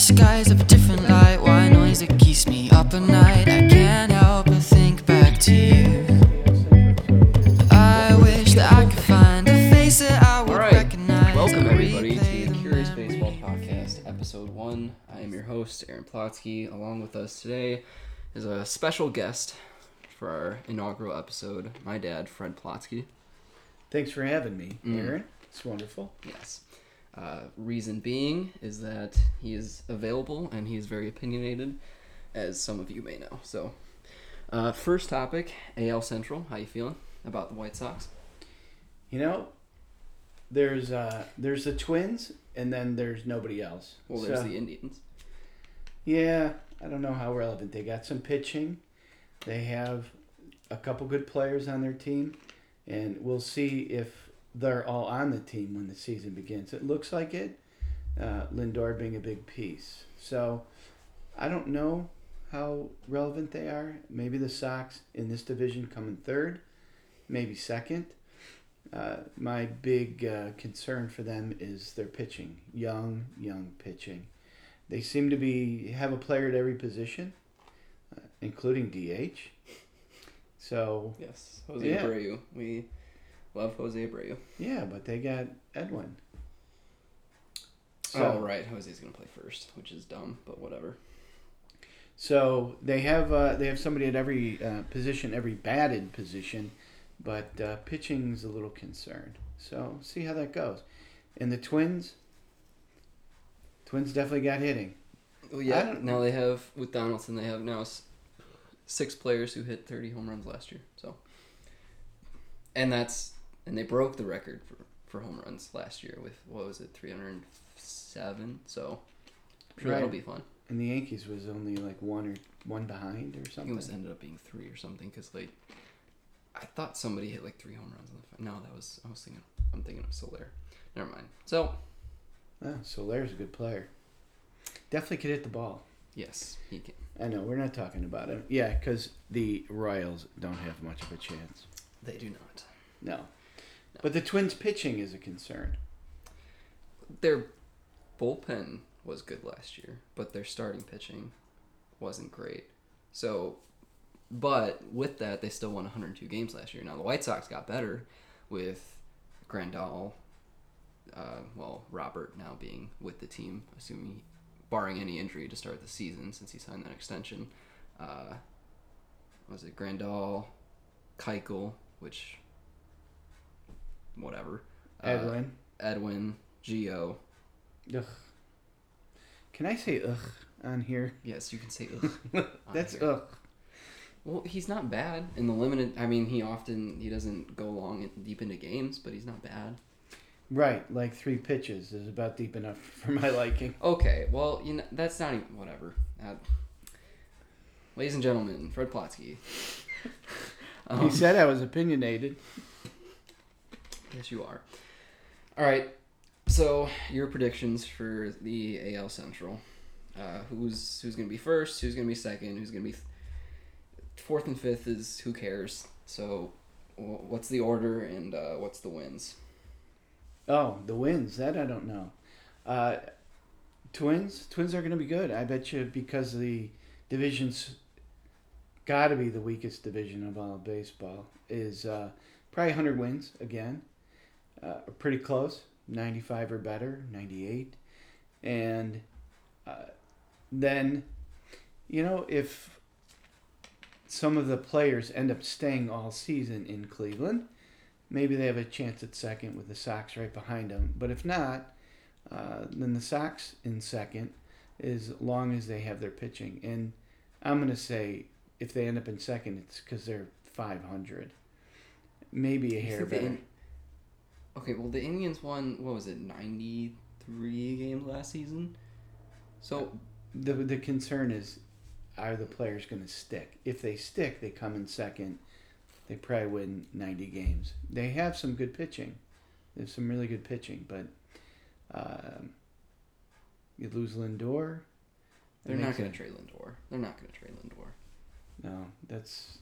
skies of a different light. Why noise that keeps me up at night? I can't help but think back to you. I wish that I could find a face that I would All right. recognize. Welcome, everybody, to the the Curious memories. Baseball Podcast, Episode 1. I am your host, Aaron Plotsky. Along with us today is a special guest for our inaugural episode, my dad, Fred Plotsky. Thanks for having me, Mm. Aaron. It's wonderful. Yes. Uh, reason being is that he is available and he is very opinionated, as some of you may know. So, uh, first topic AL Central. How you feeling about the White Sox? You know, there's uh there's the Twins, and then there's nobody else. Well, there's So, the Indians. yeah. I don't know how relevant they got some pitching. They have a couple good players on their team, and we'll see if they're all on the team when the season begins. It looks like it. Uh, Lindor being a big piece. So I don't know how relevant they are. Maybe the Sox in this division come in third, maybe second. Uh, my big uh, concern for them is their pitching. Young, young pitching. They seem to be have a player at every position, uh, including DH. So Yes, Jose Yeah. Abreu. We love Jose Abreu. yeah, but they got Edwin. oh right, Jose's gonna play first, which is dumb, but whatever. So they have uh, they have somebody at every uh, position, every batted position, but uh, pitching's a little concerned. So see how that goes. And the Twins, Twins definitely got hitting. Well, yeah. Now they have with Donaldson, they have now six players who hit thirty home runs last year. So, and that's and they broke the record for for home runs last year with what was it, three hundred seven. So, I'm sure that'll be fun. And the Yankees was only like one or one behind or something. it was ended up being three or something because like I thought somebody hit like three home runs. In the, no, that was I was thinking I'm thinking of Soler Never mind. So Oh, Soler's a good player. Definitely could hit the ball. yes, he can. I know we're not talking about him. Yeah, because the Royals don't have much of a chance. They do not. No, but the Twins' pitching is a concern. their bullpen was good last year, but their starting pitching wasn't great. So, but with that, they still won 102 games last year. Now the White Sox got better with Grandal, uh, well Robert now being with the team, assuming barring any injury to start the season since he signed that extension. Uh, was it Grandal, Keuchel, which whatever, uh, Edwin. Edwin, Gio. Ugh. Can I say ugh on here? Yes, you can say ugh. That's here. ugh. Well, he's not bad in the limited. I mean, he often he doesn't go long and deep into games, but he's not bad. Right, like three pitches is about deep enough for my liking. Okay, well, you know that's not even whatever. Uh, ladies and gentlemen, Fred Plotsky. Um, he said I was opinionated. Yes, you are. All right. So your predictions for the AL Central? Uh, who's who's gonna be first? Who's gonna be second? Who's gonna be th- fourth and fifth? Is who cares? So, wh- what's the order and uh, what's the wins? Oh, the wins. That I don't know. Uh, twins. Twins are going to be good. I bet you because the division's got to be the weakest division of all of baseball. Is uh, probably 100 wins again. Uh, pretty close. 95 or better. 98. And uh, then, you know, if some of the players end up staying all season in Cleveland maybe they have a chance at second with the Sox right behind them. But if not, uh, then the Sox in second, as long as they have their pitching. And I'm going to say if they end up in second, it's because they're 500. Maybe a hair better. Okay, well the Indians won what was it, ninety three games last season? So The, the concern is are the players going to stick? If they stick, they come in second. They probably win 90 games. They have some good pitching. They have some really good pitching, but um, you lose Lindor. they're not gonna trade Lindor. They're not gonna trade Lindor. No, that's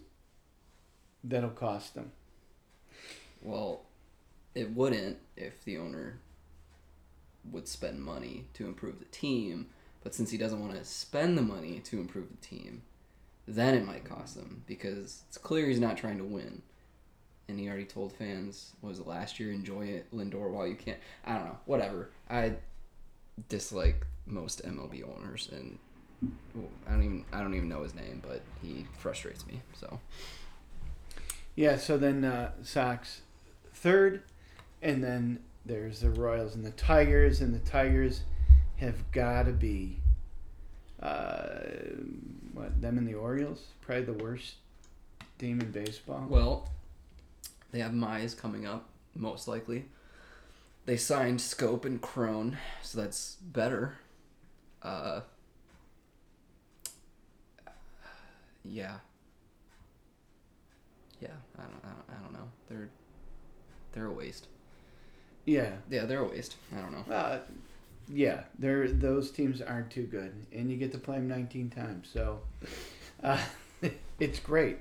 that'll cost them. Well, it wouldn't if the owner would spend money to improve the team, but since he doesn't want to spend the money to improve the team, then it might cost him because it's clear he's not trying to win. And he already told fans, was it last year, enjoy it, Lindor, while you can't. I don't know, whatever. I dislike most MLB owners, and I don't even I don't even know his name, but he frustrates me. So Yeah, so then uh, Sox third, and then there's the Royals and the Tigers, and the Tigers have got to be uh, what them and the Orioles probably the worst team in baseball. Well, they have Mize coming up, most likely. They signed Schoop and Cron, so that's better. Uh, yeah. Yeah, I don't, I don't, I don't know. They're they're a waste. Yeah, Yeah, they're a waste. I don't know. uh, yeah, they're those teams aren't too good, and you get to play them 19 times, so uh, it's great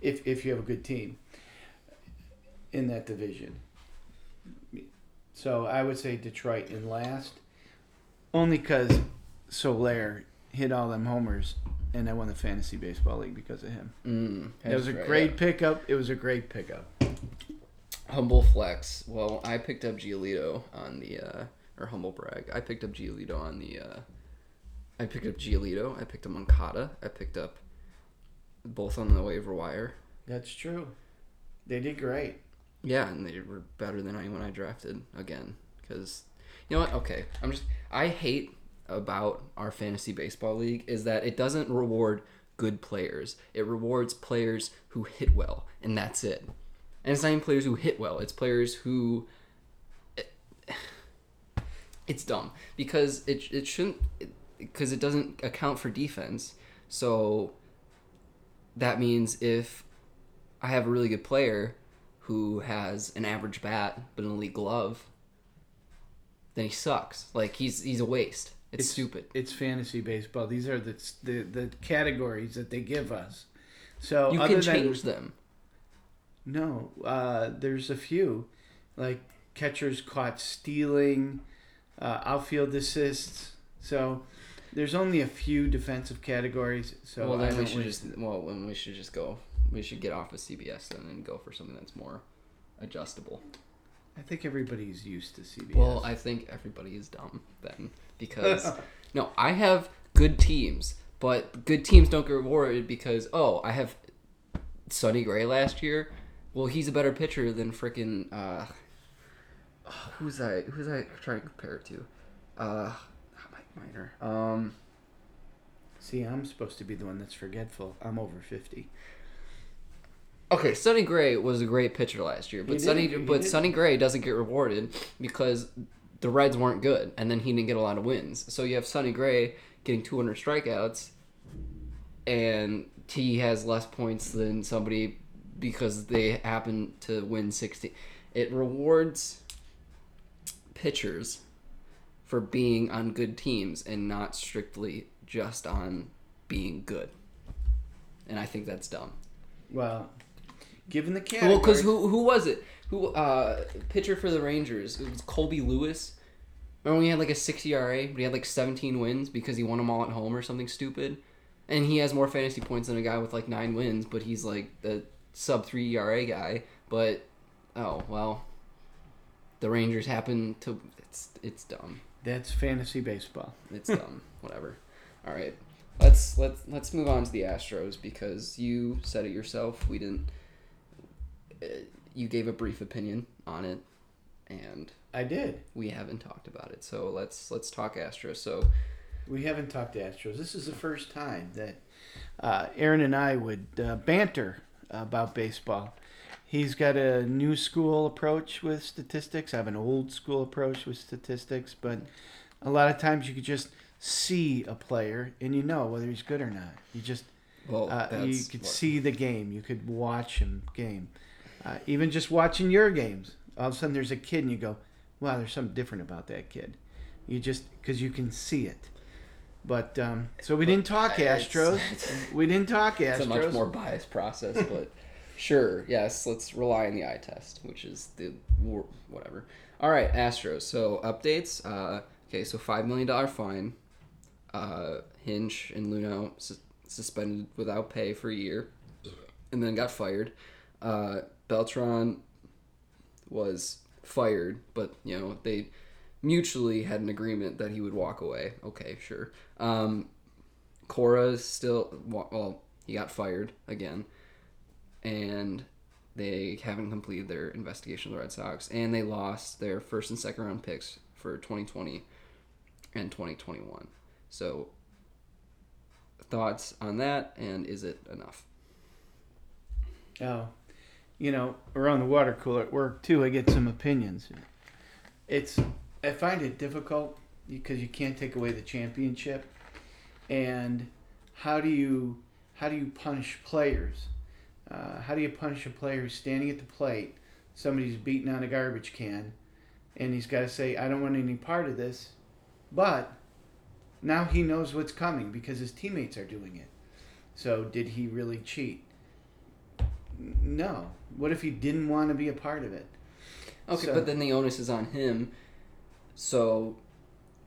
if if you have a good team in that division. So I would say Detroit in last, only because Soler hit all them homers, and I won the fantasy baseball league because of him. Mm, It was a right, great yeah. pickup. It was a great pickup. Humble flex. Well, I picked up Giolito on the uh or humble brag. I picked up Giolito on the uh I picked up Giolito, I picked up Moncada, I picked up both on the waiver wire. That's true. They did great. Yeah, and they were better than anyone I drafted again cuz you know what? Okay. I'm just I hate about our fantasy baseball league is that it doesn't reward good players. It rewards players who hit well, and that's it. And it's not even players who hit well. It's players who. It's dumb because it it shouldn't because it doesn't account for defense. So. That means if I have a really good player who has an average bat but an elite glove, then he sucks. Like he's he's a waste. It's, stupid. It's fantasy baseball. These are the the, the categories that they give us. So You other can than- change them. No, uh, there's a few, like catchers caught stealing, uh, outfield assists. So there's only a few defensive categories. So well, then we should just well, then we should just go. We should get off of CBS then and go for something that's more adjustable. I think everybody's used to CBS. Well, I think everybody is dumb then because no, I have good teams, but good teams don't get rewarded because oh, I have Sonny Gray last year. Well, he's a better pitcher than freaking uh, who's I who's I trying to compare it to? Uh, not Mike Minor. Um, See, I'm supposed to be the one that's forgetful. I'm over fifty. Okay, Sonny Gray was a great pitcher last year, but Sonny but. Sonny Gray doesn't get rewarded because the Reds weren't good, and then he didn't get a lot of wins. So you have Sonny Gray getting 200 strikeouts, and he has less points than somebody because they happen to win 60. It rewards pitchers for being on good teams and not strictly just on being good. And I think that's dumb. Well, given the category, Well, because who who was it? Who uh pitcher for the Rangers? It was Colby Lewis. Remember when he had like a six ERA, but he had like seventeen wins because he won them all at home or something stupid, and he has more fantasy points than a guy with like nine wins, but he's like the sub three ERA guy. But oh well, the Rangers happen to. It's it's dumb. that's fantasy baseball. It's dumb. Whatever. All right. Let's let's let's move on to the Astros because you said it yourself. We didn't. Uh, you gave a brief opinion on it, and I did. we haven't talked about it. So let's let's talk Astros. So We haven't talked to Astros. This is the first time that uh, Aaron and I would uh, banter about baseball. He's got a new school approach with statistics. I have an old school approach with statistics, but a lot of times you could just see a player and you know whether he's good or not. You just well, uh, you could what- see the game. You could watch him game. Uh, even just watching your games, all of a sudden there's a kid and you go, "Wow, there's something different about that kid." You just because you can see it. But um, so we didn't talk It's- Astros. we didn't talk Astros. It's a much more biased process, but sure, yes, let's rely on the eye test, which is the whatever. All right, Astros. So updates. Uh, okay, so five million dollar fine. Uh, Hinch and Luhnow sus- suspended without pay for a year, and then got fired. Uh, Beltran was fired, but you know they mutually had an agreement that he would walk away. Okay, sure. Um, Cora's still well, he got fired again, and they haven't completed their investigation of the Red Sox, and they lost their first and second round picks for 2020 and 2021. So, thoughts on that, and is it enough? Oh, you know, around the water cooler at work too, I get some opinions. It's I find it difficult because you can't take away the championship, and how do you how do you punish players? Uh, how do you punish a player who's standing at the plate? Somebody's beating on a garbage can, and he's got to say, "I don't want any part of this," but now he knows what's coming because his teammates are doing it. So did he really cheat? No. What if he didn't want to be a part of it? Okay, So- but then the onus is on him. So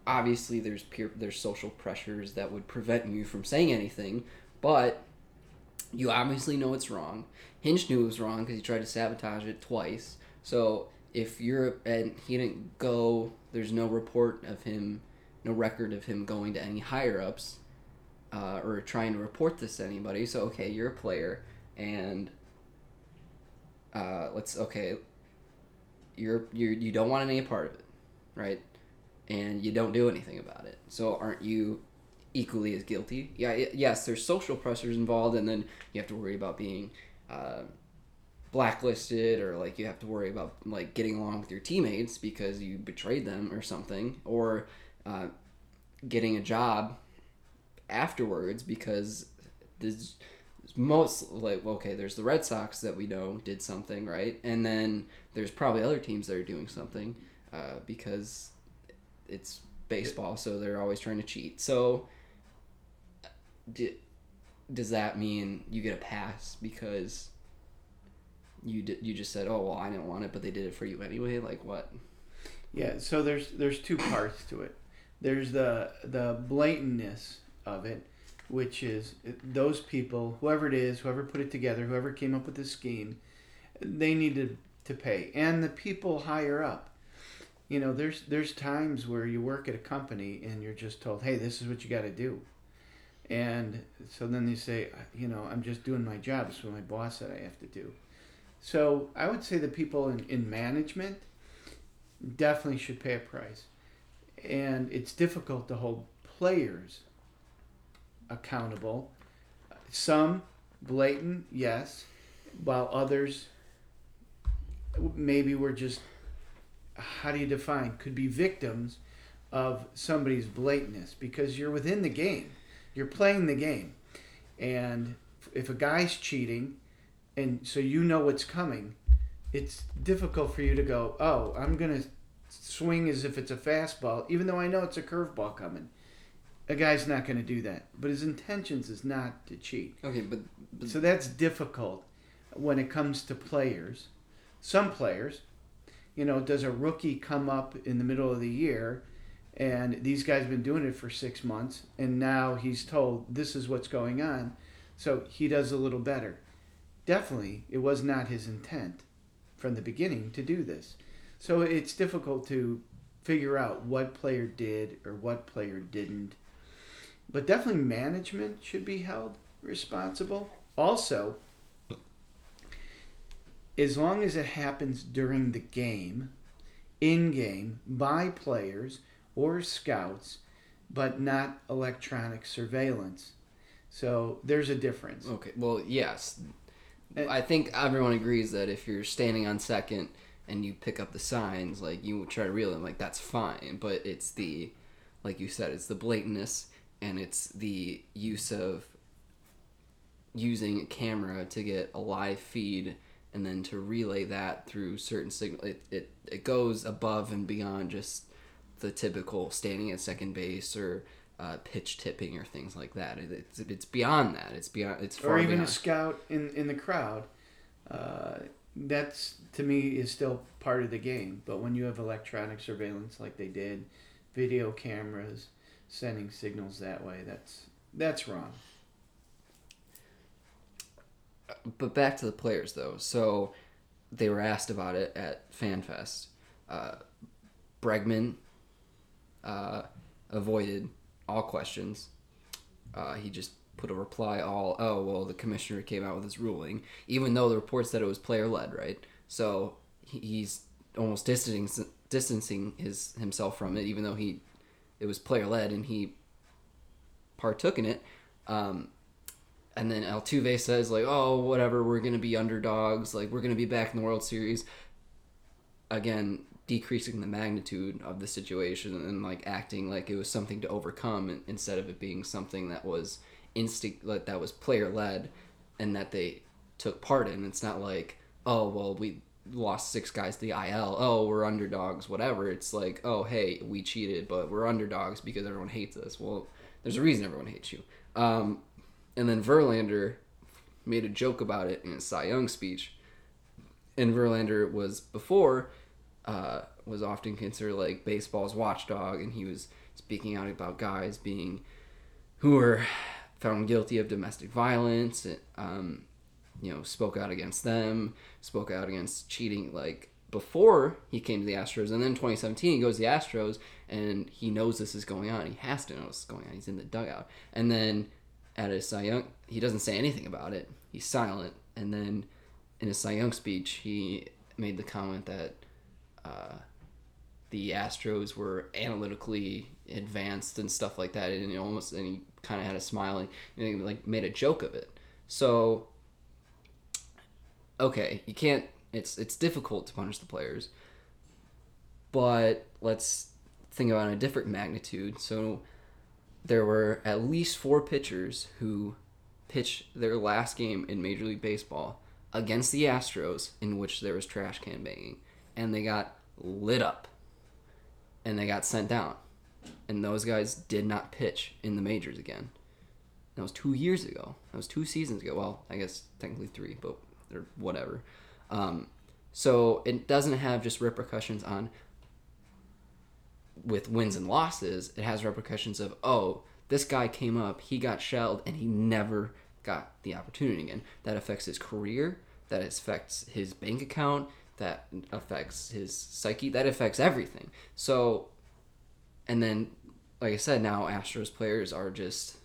obviously there's peer there's social pressures that would prevent you from saying anything, but you obviously know it's wrong. Hinch knew it was wrong because he tried to sabotage it twice. So if you're and he didn't go, there's no report of him, no record of him going to any higher ups, uh, or trying to report this to anybody. So okay, you're a player, and uh, let's okay, you're you you don't want any part of it, right? And you don't do anything about it. So aren't you equally as guilty? Yeah, yes. There's social pressures involved, and then you have to worry about being uh, blacklisted, or like you have to worry about like getting along with your teammates because you betrayed them or something, or uh, getting a job afterwards because there's most like okay there's the red sox that we know did something right and then there's probably other teams that are doing something uh, because it's baseball so they're always trying to cheat so d- does that mean you get a pass because you d- you just said oh well i didn't want it but they did it for you anyway like what Yeah, so there's there's two parts to it. There's the the blatantness of it, which is those people, whoever it is, whoever put it together, whoever came up with the scheme, they needed to pay, and the people higher up. You know, there's there's times where you work at a company and you're just told, hey, this is what you got to do, and so then they say, you know, I'm just doing my job. It's what my boss said I have to do. So I would say the people in, in management definitely should pay a price. And it's difficult to hold players accountable. Some blatant, yes, while others maybe we're just how do you define could be victims of somebody's blatantness because you're within the game. You're playing the game. And if a guy's cheating and so you know what's coming, it's difficult for you to go, oh, I'm going to swing as if it's a fastball, even though I know it's a curveball coming. A guy's not going to do that. But his intentions is not to cheat. okay but, but So that's difficult when it comes to players. Some players, you know, does a rookie come up in the middle of the year and these guys have been doing it for six months and now he's told this is what's going on. So he does a little better. Definitely, it was not his intent from the beginning to do this. So it's difficult to figure out what player did or what player didn't. But definitely management should be held responsible. Also, as long as it happens during the game, in game, by players or scouts, but not electronic surveillance. So there's a difference. Okay. Well, yes. I think everyone agrees that if you're standing on second and you pick up the signs, like you try to reel them, like that's fine. But it's the, like you said, it's the blatantness and it's the use of using a camera to get a live feed and then to relay that through certain signal. It, it, it goes above and beyond just the typical standing at second base or uh, pitch tipping or things like that. It, it's, it's beyond that. It's beyond. It's far or even beyond. a scout in, in the crowd. Uh, that's to me is still part of the game. But when you have electronic surveillance like they did, video cameras, sending signals that way. That's that's wrong. But back to the players though. So they were asked about it at FanFest. Uh, Bregman uh, avoided all questions. Uh, he just put a reply all, oh, well, the commissioner came out with his ruling, even though the report said it was player led, right? So he's almost distancing distancing his himself from it, even though he it was player led and he partook in it. Um, and then Altuve says like, "Oh, whatever, we're gonna be underdogs. Like we're gonna be back in the World Series." Again, decreasing the magnitude of the situation and like acting like it was something to overcome instead of it being something that was instinct like that was player led and that they took part in. It's not like, "Oh, well, we lost six guys to the IL. Oh, we're underdogs, whatever." It's like, "Oh, hey, we cheated, but we're underdogs because everyone hates us." Well, there's a reason everyone hates you. Um, and then Verlander made a joke about it in his Cy Young speech. And Verlander was before uh, was often considered like baseball's watchdog, and he was speaking out about guys being who were found guilty of domestic violence. Um, you know, spoke out against them, spoke out against cheating. Like before he came to the Astros, and then 2017 he goes to the Astros, and he knows this is going on. He has to know this is going on. He's in the dugout, and then at his Cy Young, he doesn't say anything about it. He's silent, and then in his Cy Young speech, he made the comment that uh, the Astros were analytically advanced and stuff like that, and he almost and he kind of had a smile and, and like made a joke of it. So, okay, you can't. It's it's difficult to punish the players, but let's think about a different magnitude. So, there were at least four pitchers who pitched their last game in Major League Baseball against the Astros, in which there was trash can banging, and they got lit up, and they got sent down, and those guys did not pitch in the majors again. That was two years ago. That was two seasons ago. Well, I guess technically three, but or whatever. Um, so it doesn't have just repercussions on with wins and losses. It has repercussions of oh, this guy came up, he got shelled, and he never got the opportunity again. That affects his career. That affects his bank account. That affects his psyche. That affects everything. So, and then, like I said, now Astros players are just.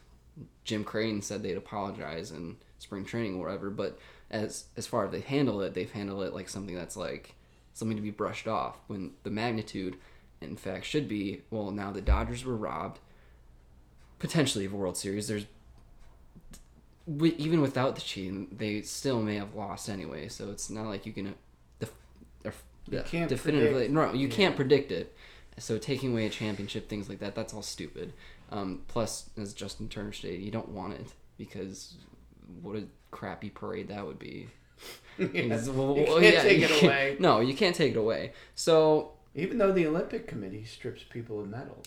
Jim Crane said they'd apologize in spring training or whatever, but as as far as they handle it, they've handled it like something that's like something to be brushed off. When the magnitude, in fact, should be well. Now the Dodgers were robbed, potentially of a World Series. There's even without the cheating, they still may have lost anyway. So it's not like you can uh, def- def- You can't definitively. predict. No, you Yeah. can't predict it. So taking away a championship, things like that, that's all stupid. Um, plus, as Justin Turner stated, you don't want it because what a crappy parade that would be. Well, you can't yeah, take it away. No, you can't take it away. So Even though the Olympic Committee strips people of medals,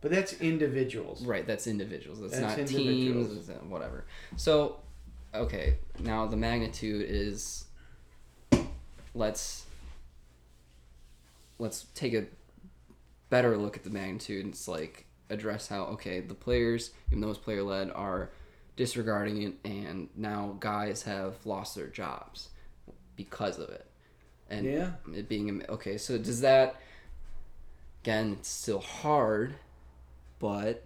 but that's individuals. Right, that's individuals. That's, That's not individuals. teams. Uh, whatever. So, okay, now the magnitude is. Let's. Let's take a better look at the magnitude. It's like address how okay the players, even those player led, are disregarding it, and now guys have lost their jobs because of it, and Yeah. it being okay. So does that? Again, it's still hard, but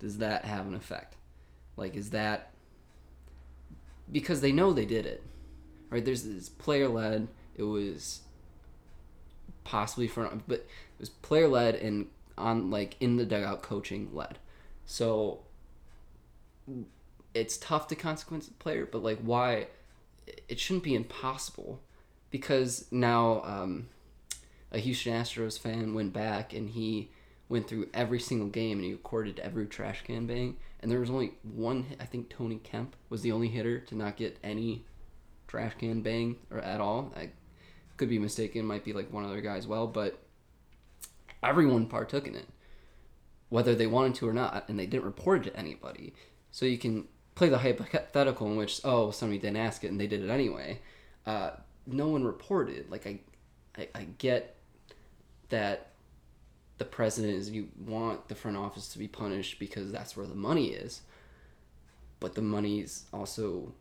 does that have an effect? Like, is that because they know they did it, right? There's this player led. It was possibly for, but it was player led and on like in the dugout coaching led. So it's tough to consequence the player, but like why? It shouldn't be impossible because now um, a Houston Astros fan went back and he went through every single game and he recorded every trash can bang. And there was only one. I think Tony Kemp was the only hitter to not get any trash can bang or at all. I could be mistaken. Might be like one other guy as well, but everyone partook in it, whether they wanted to or not, and they didn't report it to anybody. So you can play the hypothetical in which oh somebody didn't ask it and they did it anyway. Uh, no one reported. Like I, I, I get that the president is you want the front office to be punished because that's where the money is. But the money's also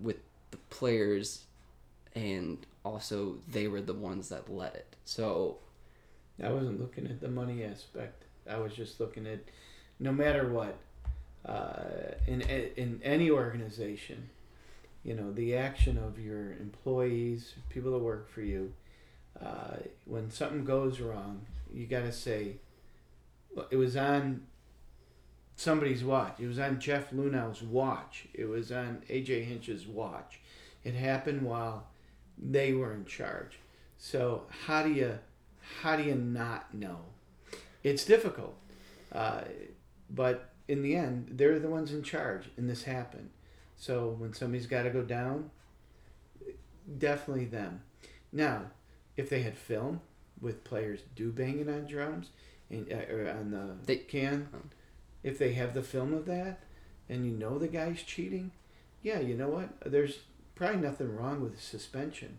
with the players and also they were the ones that let it. So I wasn't looking at the money aspect. I was just looking at no matter what, uh, in in any organization, you know, the action of your employees, people that work for you. Uh, when something goes wrong, you got to say, well, it was on somebody's watch. It was on Jeff Luhnow's watch. It was on AJ Hinch's watch. It happened while they were in charge. So how do you how do you not know? It's difficult, uh, but in the end, they're the ones in charge, and this happened. So when somebody's got to go down, definitely them. Now, if they had film with players do banging on drums and uh, or on the They- can, if they have the film of that, and you know the guy's cheating, yeah, you know what? There's probably nothing wrong with suspension.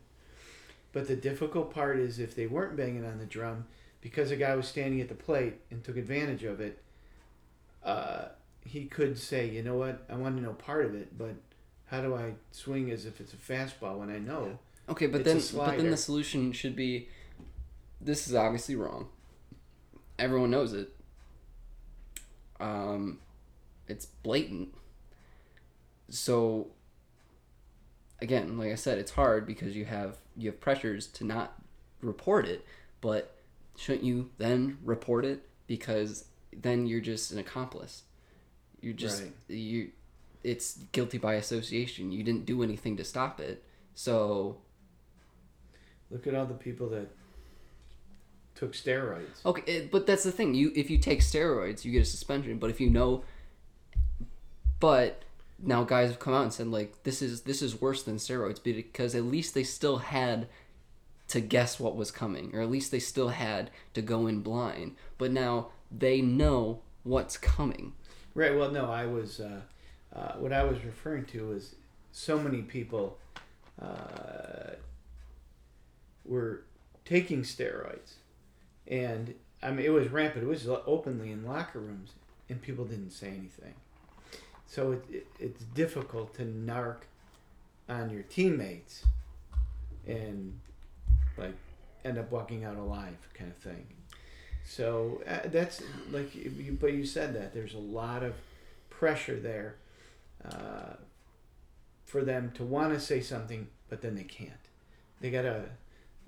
But the difficult part is if they weren't banging on the drum because a guy was standing at the plate and took advantage of it, uh, he could say, you know what, I want to know part of it, but how do I swing as if it's a fastball when I know? Okay, but then but then the solution should be this is obviously wrong. Everyone knows it. Um it's blatant. So again, like I said, it's hard because you have you have pressures to not report it, but shouldn't you then report it because then you're just an accomplice. You're just Right. you it's guilty by association. You didn't do anything to stop it. So Look at all the people that took steroids. Okay, it, but that's the thing. You if you take steroids, you get a suspension. But if you know, but now guys have come out and said like this is this is worse than steroids because at least they still had to guess what was coming, or at least they still had to go in blind. But now they know what's coming. Right. Well, no, I was. Uh, uh, what I was referring to was so many people uh, were taking steroids, and I mean it was rampant. It was openly in locker rooms, and people didn't say anything. So it, it it's difficult to narc on your teammates, and like end up walking out alive, kind of thing. So uh, that's like, you, but you said that there's a lot of pressure there uh, for them to want to say something, but then they can't. They gotta,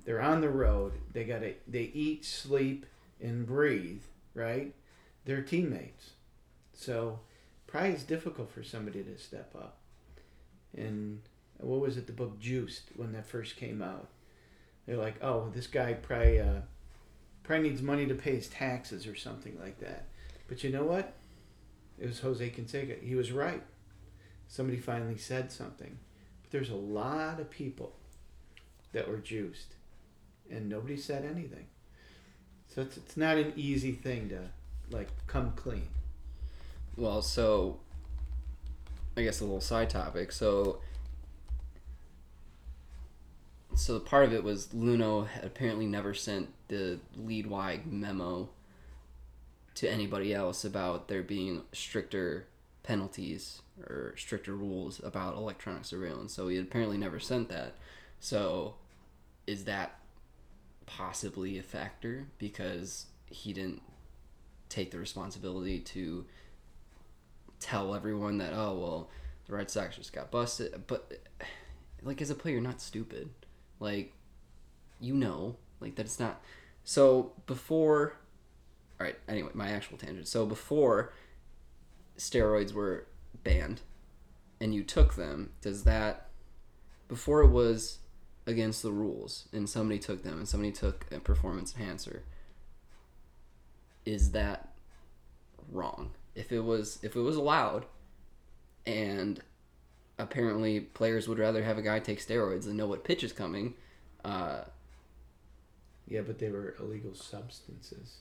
they're on the road. They gotta, they eat, sleep, and breathe. Right? They're teammates, so probably it's difficult for somebody to step up. And what was it? The book Juiced when that first came out. They're like, oh, this guy probably. Uh, probably needs money to pay his taxes or something like that. But you know what? It was Jose Canseco. He was right. Somebody finally said something. But there's a lot of people that were juiced, and nobody said anything. So it's, it's not an easy thing to like come clean. Well, so I guess a little side topic. So so the part of it was Luhnow had apparently never sent the lead wide memo to anybody else about there being stricter penalties or stricter rules about electronic surveillance. So he had apparently never sent that. So is that possibly a factor because he didn't take the responsibility to tell everyone that oh well the Red Sox just got busted but like as a player you're not stupid like you know like that it's not so before all right anyway my actual tangent. So before steroids were banned and you took them does that before it was against the rules and somebody took them and somebody took a performance enhancer is that wrong? If it was if it was allowed and apparently players would rather have a guy take steroids than know what pitch is coming uh, Yeah, but they were illegal substances.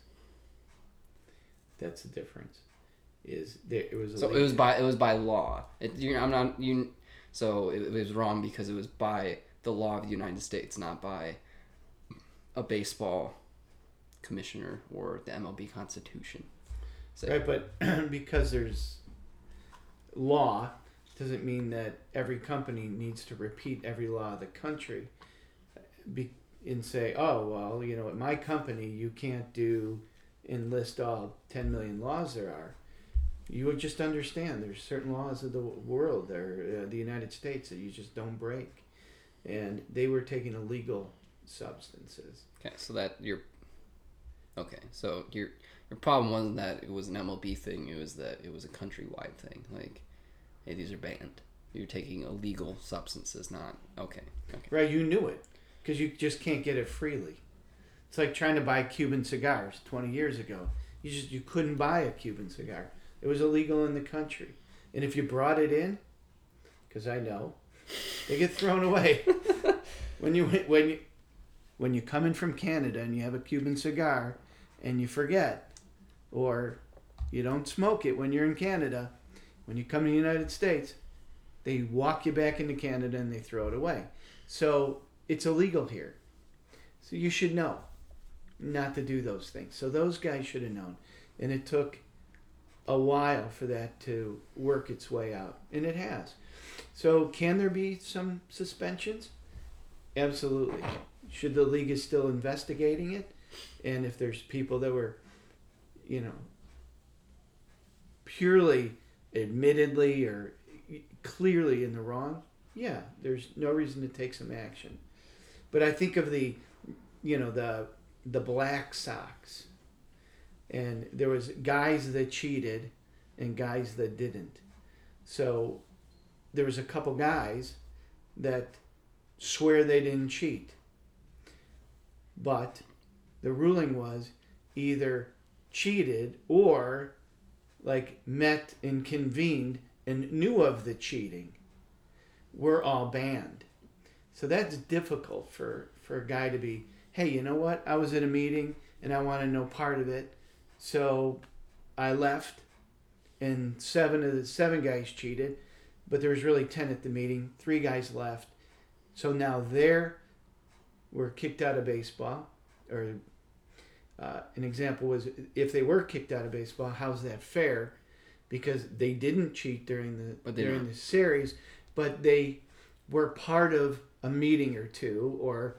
That's the difference. Is there? It was. so it was by it was by law it, you, i'm not you so it, it was wrong because it was by the law of the united states not by a baseball commissioner or the MLB Constitution. say. Right, but because there's law, doesn't mean that every company needs to repeat every law of the country. Be, and say, oh well, you know, at my company you can't do and list all 10 million laws there are. You would just understand there's certain laws of the world, there, uh, the United States, that you just don't break, and they were taking illegal substances. Okay, so that your okay, so your your problem wasn't that it was an MLB thing; it was that it was a countrywide thing. Like, hey, these are banned. You're taking illegal substances, not okay. Okay. Right, you knew it because you just can't get it freely. It's like trying to buy Cuban cigars 20 years ago. You just you couldn't buy a Cuban cigar. It was illegal in the country. And if you brought it in, because I know, they get thrown away. when you when you when you come in from Canada and you have a Cuban cigar and you forget, or you don't smoke it when you're in Canada, when you come to the United States, they walk you back into Canada and they throw it away. So it's illegal here. So you should know not to do those things. So those guys should have known. And it took a while for that to work its way out. And it has. So can there be some suspensions? Absolutely. Should the league is still investigating it? And if there's people that were, you know, purely admittedly or clearly in the wrong, yeah, there's no reason to take some action. But I think of the, you know, the the Black Sox, and there was guys that cheated, and guys that didn't. So, there was a couple guys that swear they didn't cheat. But the ruling was either cheated or like met and convened and knew of the cheating. We're all banned. So that's difficult for, for a guy to be, hey, you know what? I was at a meeting and I want to know part of it. So I left and seven of the seven guys cheated, but there was really 10 at the meeting. Three guys left. So now they're were kicked out of baseball or uh, an example was if they were kicked out of baseball, how's that fair? Because they didn't cheat during the during don't. the series, but they were part of a meeting or two, or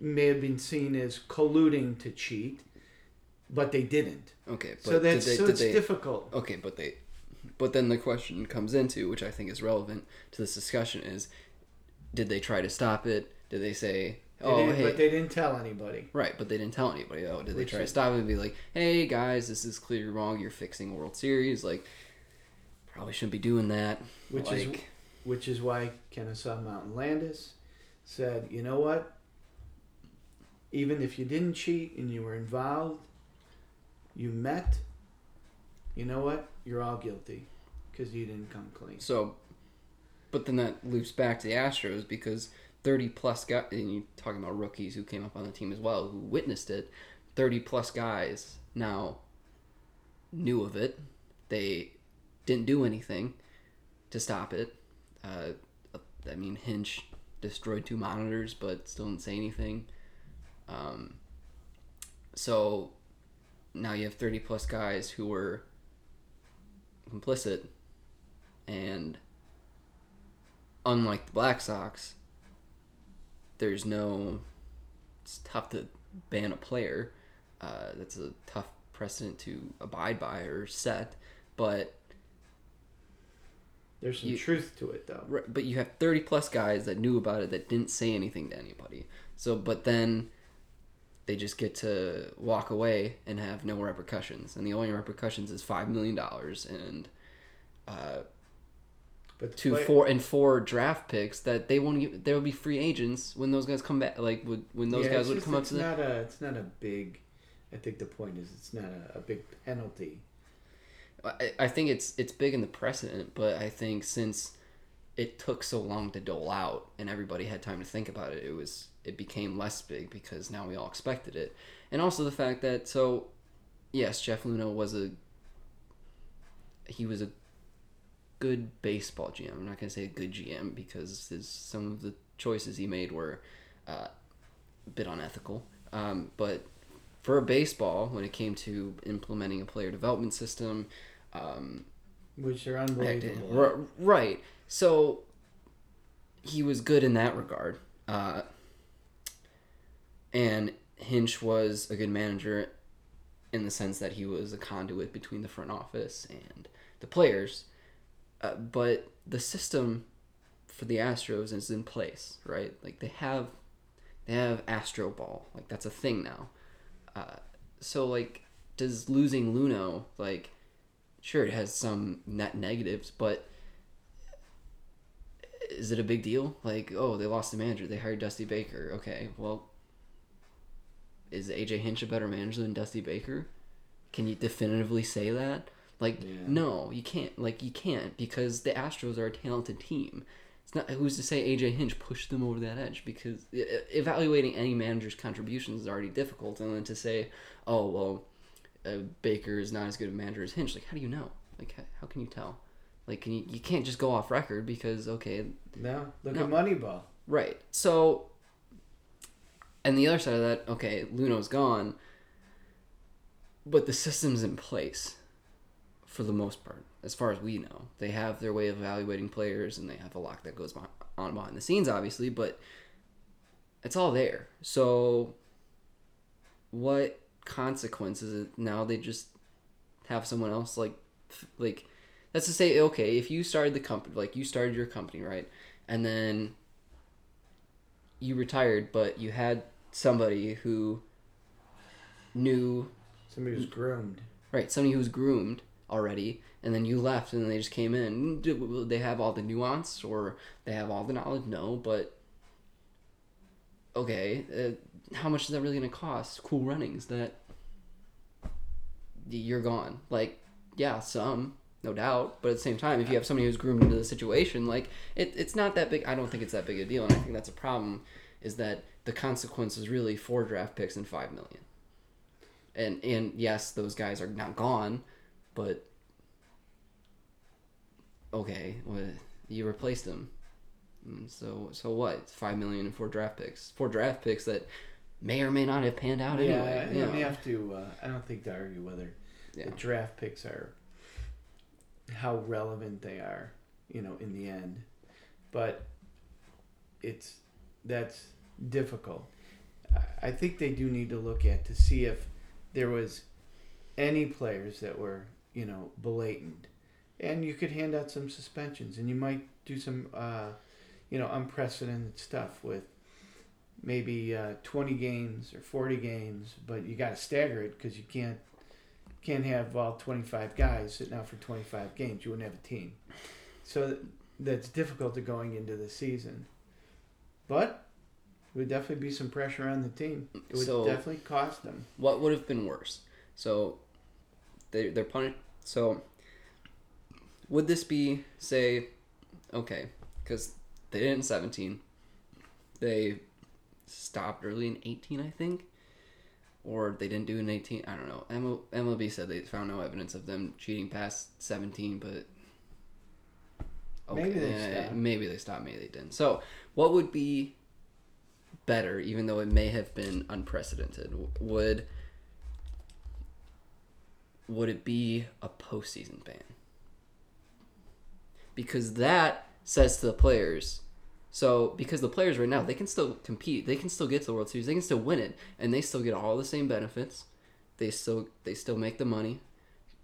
may have been seen as colluding to cheat, but they didn't. Okay, but so that's they, so it's they, difficult. Okay, but they, but then the question comes into which I think is relevant to this discussion is, did they try to stop it? Did they say, They oh hey, But they didn't tell anybody. right? But they didn't tell anybody. Oh, did they try to stop it and be like, hey guys, this is clearly wrong. You're fixing World Series. Like, probably shouldn't be doing that. Which is which is why Kennesaw Mountain Landis said, you know what? Even if you didn't cheat and you were involved, you met, you know what? You're all guilty because you didn't come clean. So, but then that loops back to the Astros because 30 plus guys, and you're talking about rookies who came up on the team as well, who witnessed it. 30 plus guys now knew of it. They didn't do anything to stop it. Uh, I mean, Hinch destroyed two monitors, but still didn't say anything. Um, so now you have 30 plus guys who were complicit and unlike the Black Sox, there's no. It's tough to ban a player. Uh, that's a tough precedent to abide by or set. But There's some You- truth to it, though. Right, but you have 30 plus guys that knew about it that didn't say anything to anybody. So, but then they just get to walk away and have no repercussions. And the only repercussions is $5 million and uh, But two, play- four, and four draft picks that they won't Get, there will be free agents when those guys come back. Like, would, when those Yeah, guys would just- come up to the. not a it's not a big. I think the point is it's not a, a big penalty. I, I think it's it's big in the precedent, but I think since it took so long to dole out and everybody had time to think about it, it was it became less big because now we all expected it, and also the fact that so, yes, Jeff Luhnow was a he was a good baseball GM. I'm not gonna say a good GM because his, some of the choices he made were uh, a bit unethical, um, but for a baseball when it came to implementing a player development system. Um, which are unbelievable. R- right. So he was good in that regard. Uh, and Hinch was a good manager in the sense that he was a conduit between the front office and the players. Uh, but the system for the Astros is in place, right? Like they have they have Astro Ball, like that's a thing now. Uh, so like, does losing Luhnow like? Sure, it has some net negatives, but is it a big deal? Like, oh, they lost the manager, they hired Dusty Baker. Okay, well, is AJ Hinch a better manager than Dusty Baker? Can you definitively say that? Like, Yeah. no, you can't. Like, you can't because the Astros are a talented team. It's not who's to say AJ Hinch pushed them over that edge because evaluating any manager's contributions is already difficult, and then to say, oh well, uh, Baker is not as good a manager as Hinch. Like, how do you know? Like, how, how can you tell? Like, can you you can't just go off record because okay, No, look No. at Moneyball. Right. So, and the other side of that, okay, Luhnow's gone, but the system's in place for the most part, as far as we know. They have their way of evaluating players, and they have a lot that goes on behind the scenes, obviously, but it's all there. So, what consequences? Now they just have someone else like, like, let's just say, okay, if you started the company, like you started your company, right, and then you retired, but you had somebody who knew Somebody was groomed. right somebody who was groomed already, and then you left, and they just came in. They have all the nuance or they have all the knowledge? No, but okay, uh, how much is that really going to cost? Cool runnings that you're gone. Like, yeah, some. No doubt, but at the same time, if you have somebody who's groomed into the situation, like it, it's not that big. I don't think it's that big a deal, and I think that's a problem. Is that the consequence is really four draft picks and five million. And and yes, those guys are not gone, but okay, well, you replaced them. Mm, So so what? Five million and four draft picks. Four draft picks that may or may not have panned out Yeah, anyway. I you know. have to. Uh, I don't think to argue whether Yeah. the draft picks are how relevant they are, you know, in the end. But it's that's difficult. I- I think they do need to look at to see if there was any players that were, you know, blatant, and you could hand out some suspensions, and you might do some, uh, you know, unprecedented stuff with maybe uh, 20 games or 40 games, but you got to stagger it because you can't can't have all 25 guys sitting out for 25 games. You wouldn't have a team. So that's difficult to going into the season. But it would definitely be some pressure on the team. It would So- definitely cost them. What would have been worse? So they they're punished. So would this be say okay because they did it in 17 they stopped early in 18 i think. Or they didn't do in 18 i don't know. ML, mlb said they found no evidence of them cheating past 17 but Maybe they eh, stopped. maybe they stopped maybe they didn't. So what would be better even though it may have been unprecedented? Would would it be a postseason ban? Because that says to the players so because the players right now they can still compete they can still get to the world series they can still win it and they still get all the same benefits. They still they still make the money.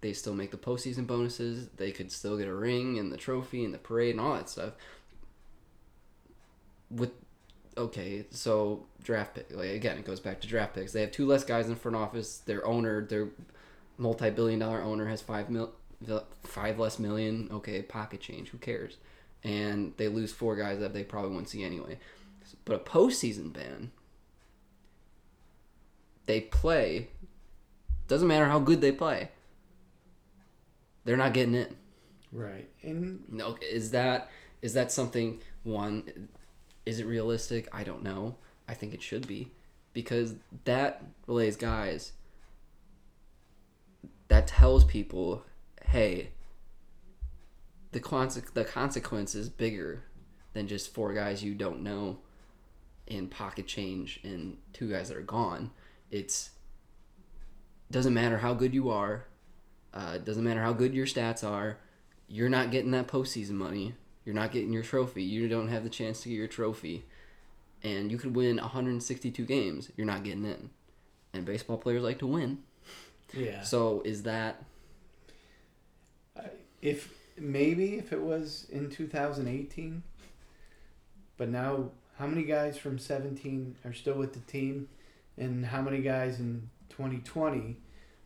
They still make the postseason bonuses. They could still get a ring and the trophy and the parade and all that stuff. With okay so draft pick like again it goes back to draft picks. They have two less guys in front office. Their owner their multi-billion dollar owner has five mil five less million okay pocket change who cares and they lose four guys that they probably won't see anyway but a postseason ban they play doesn't matter how good they play they're not getting in Right. And no, is that is that something? One, is it realistic? I don't know. I think it should be, because that relays guys. That tells people, hey. The conse- the consequence is bigger than just four guys you don't know, in pocket change and two guys that are gone. It's doesn't matter how good you are, uh, doesn't matter how good your stats are, you're not getting that postseason money. You're not getting your trophy. You don't have the chance to get your trophy, and you could win 162 games. You're not getting in, and baseball players like to win. Yeah. So is that if maybe if it was in 2018, but now how many guys from 17 are still with the team, and how many guys in 2020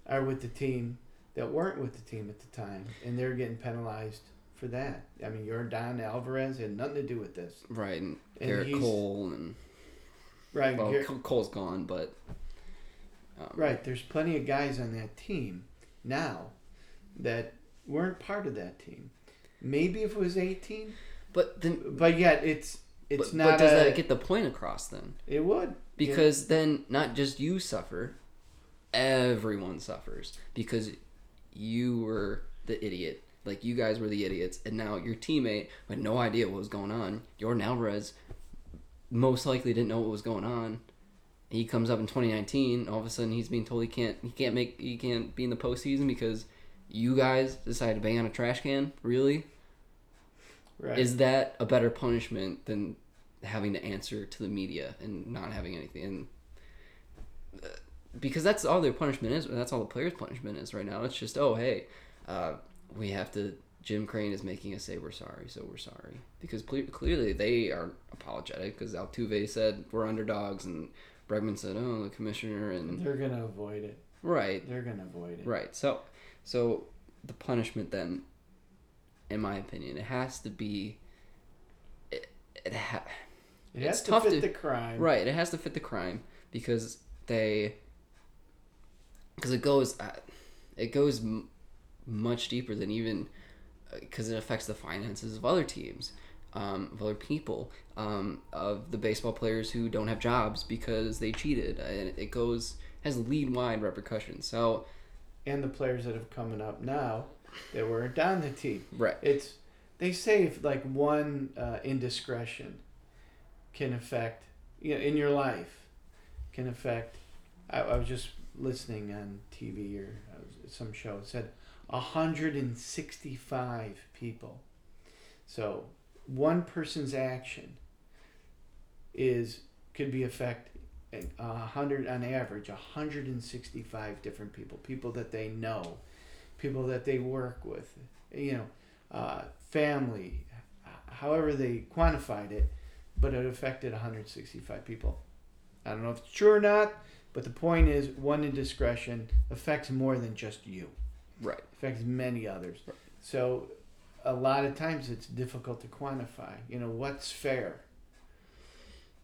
are with the team that weren't with the team at the time, and they're getting penalized for that. I mean, Yordan Alvarez had nothing to do with this, right? And, And Gerrit Cole and right. Well, Gerrit, Cole's gone, but um, Right. There's plenty of guys on that team now that weren't part of that team. Maybe if it was 18, But then, but yet it's it's but, not. but does a, that get the point across then? It would Because then not just you suffer, everyone suffers because you were the idiot. Like you guys were the idiots, and now your teammate had no idea what was going on. Yordan Alvarez most likely didn't know what was going on. He comes up in 2019. All of a sudden, he's being told he can't he can't make he can't be in the postseason because you guys decided to bang on a trash can. Really, right. is that a better punishment than having to answer to the media and not having anything? And uh, because that's all their punishment is. That's all the players' punishment is right now. It's just oh hey, uh, we have to. Jim Crane is making us say we're sorry, so we're sorry because cle- clearly they are apologetic because Altuve said we're underdogs and Bregman said oh the commissioner and They're gonna avoid it. right They're gonna avoid it. Right. So, so the punishment then, in my opinion, it has to be. It, it ha- It It's has to fit to- the crime. right. It has to fit the crime because they. Because it goes, uh, it goes m- much deeper than even, because it affects the finances of other teams, um, of other people, um, of the baseball players who don't have jobs because they cheated, and it goes has lead wide repercussions. So, And the players that have coming up now that were down the team. right. It's they say if like one uh, indiscretion can affect you know in your life can affect. I, I was just listening on TV or uh, some show. It said 165 people. So one person's action is could be affect a hundred on average 165 different people people that they know people that they work with you know uh, family however they quantified it but it affected 165 people i don't know if it's true or not but the point is one indiscretion affects more than just you Right. affects many others Right. so a lot of times it's difficult to quantify you know what's fair.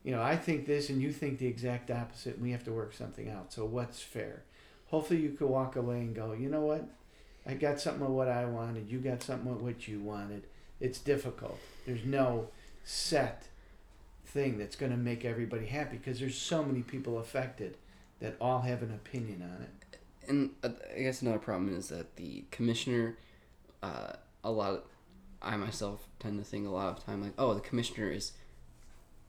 You know i think this and you think the exact opposite and we have to work something out. So what's fair? Hopefully you could walk away and go you know what? I got something of what i wanted. You got something of what you wanted. It's difficult. There's no set thing that's going to make everybody happy because there's so many people affected that all have an opinion on it. And uh, I guess another problem is that the commissioner, uh, a lot of, I myself tend to think a lot of time like, oh, the commissioner is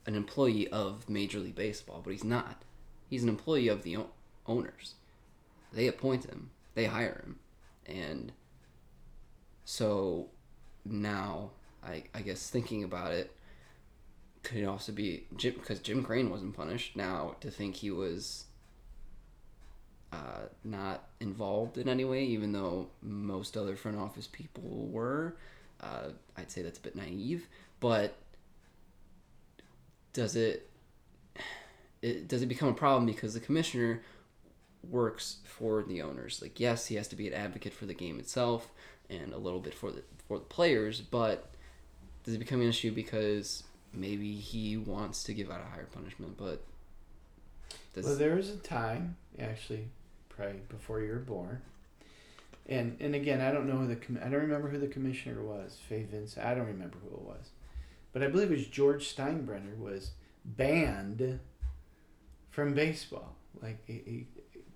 an employee of Major League Baseball, but he's not. He's an employee of the o- owners. They appoint him, they hire him, and so now I I guess thinking about it could also be Jim because Jim Crane wasn't punished. Now to think he was uh, not involved in any way, even though most other front office people were. Uh, I'd say that's a bit naive, but does it, it does it become a problem because the commissioner works for the owners? Like, yes, he has to be an advocate for the game itself and a little bit for the for the players, but does it become an issue because maybe he wants to give out a higher punishment, but does Well, there was a time, actually, probably before you were born, and and again, I don't know who the com- I don't remember who the commissioner was. Fay Vincent, I don't remember who it was, but I believe it was George Steinbrenner was banned from baseball. Like he, he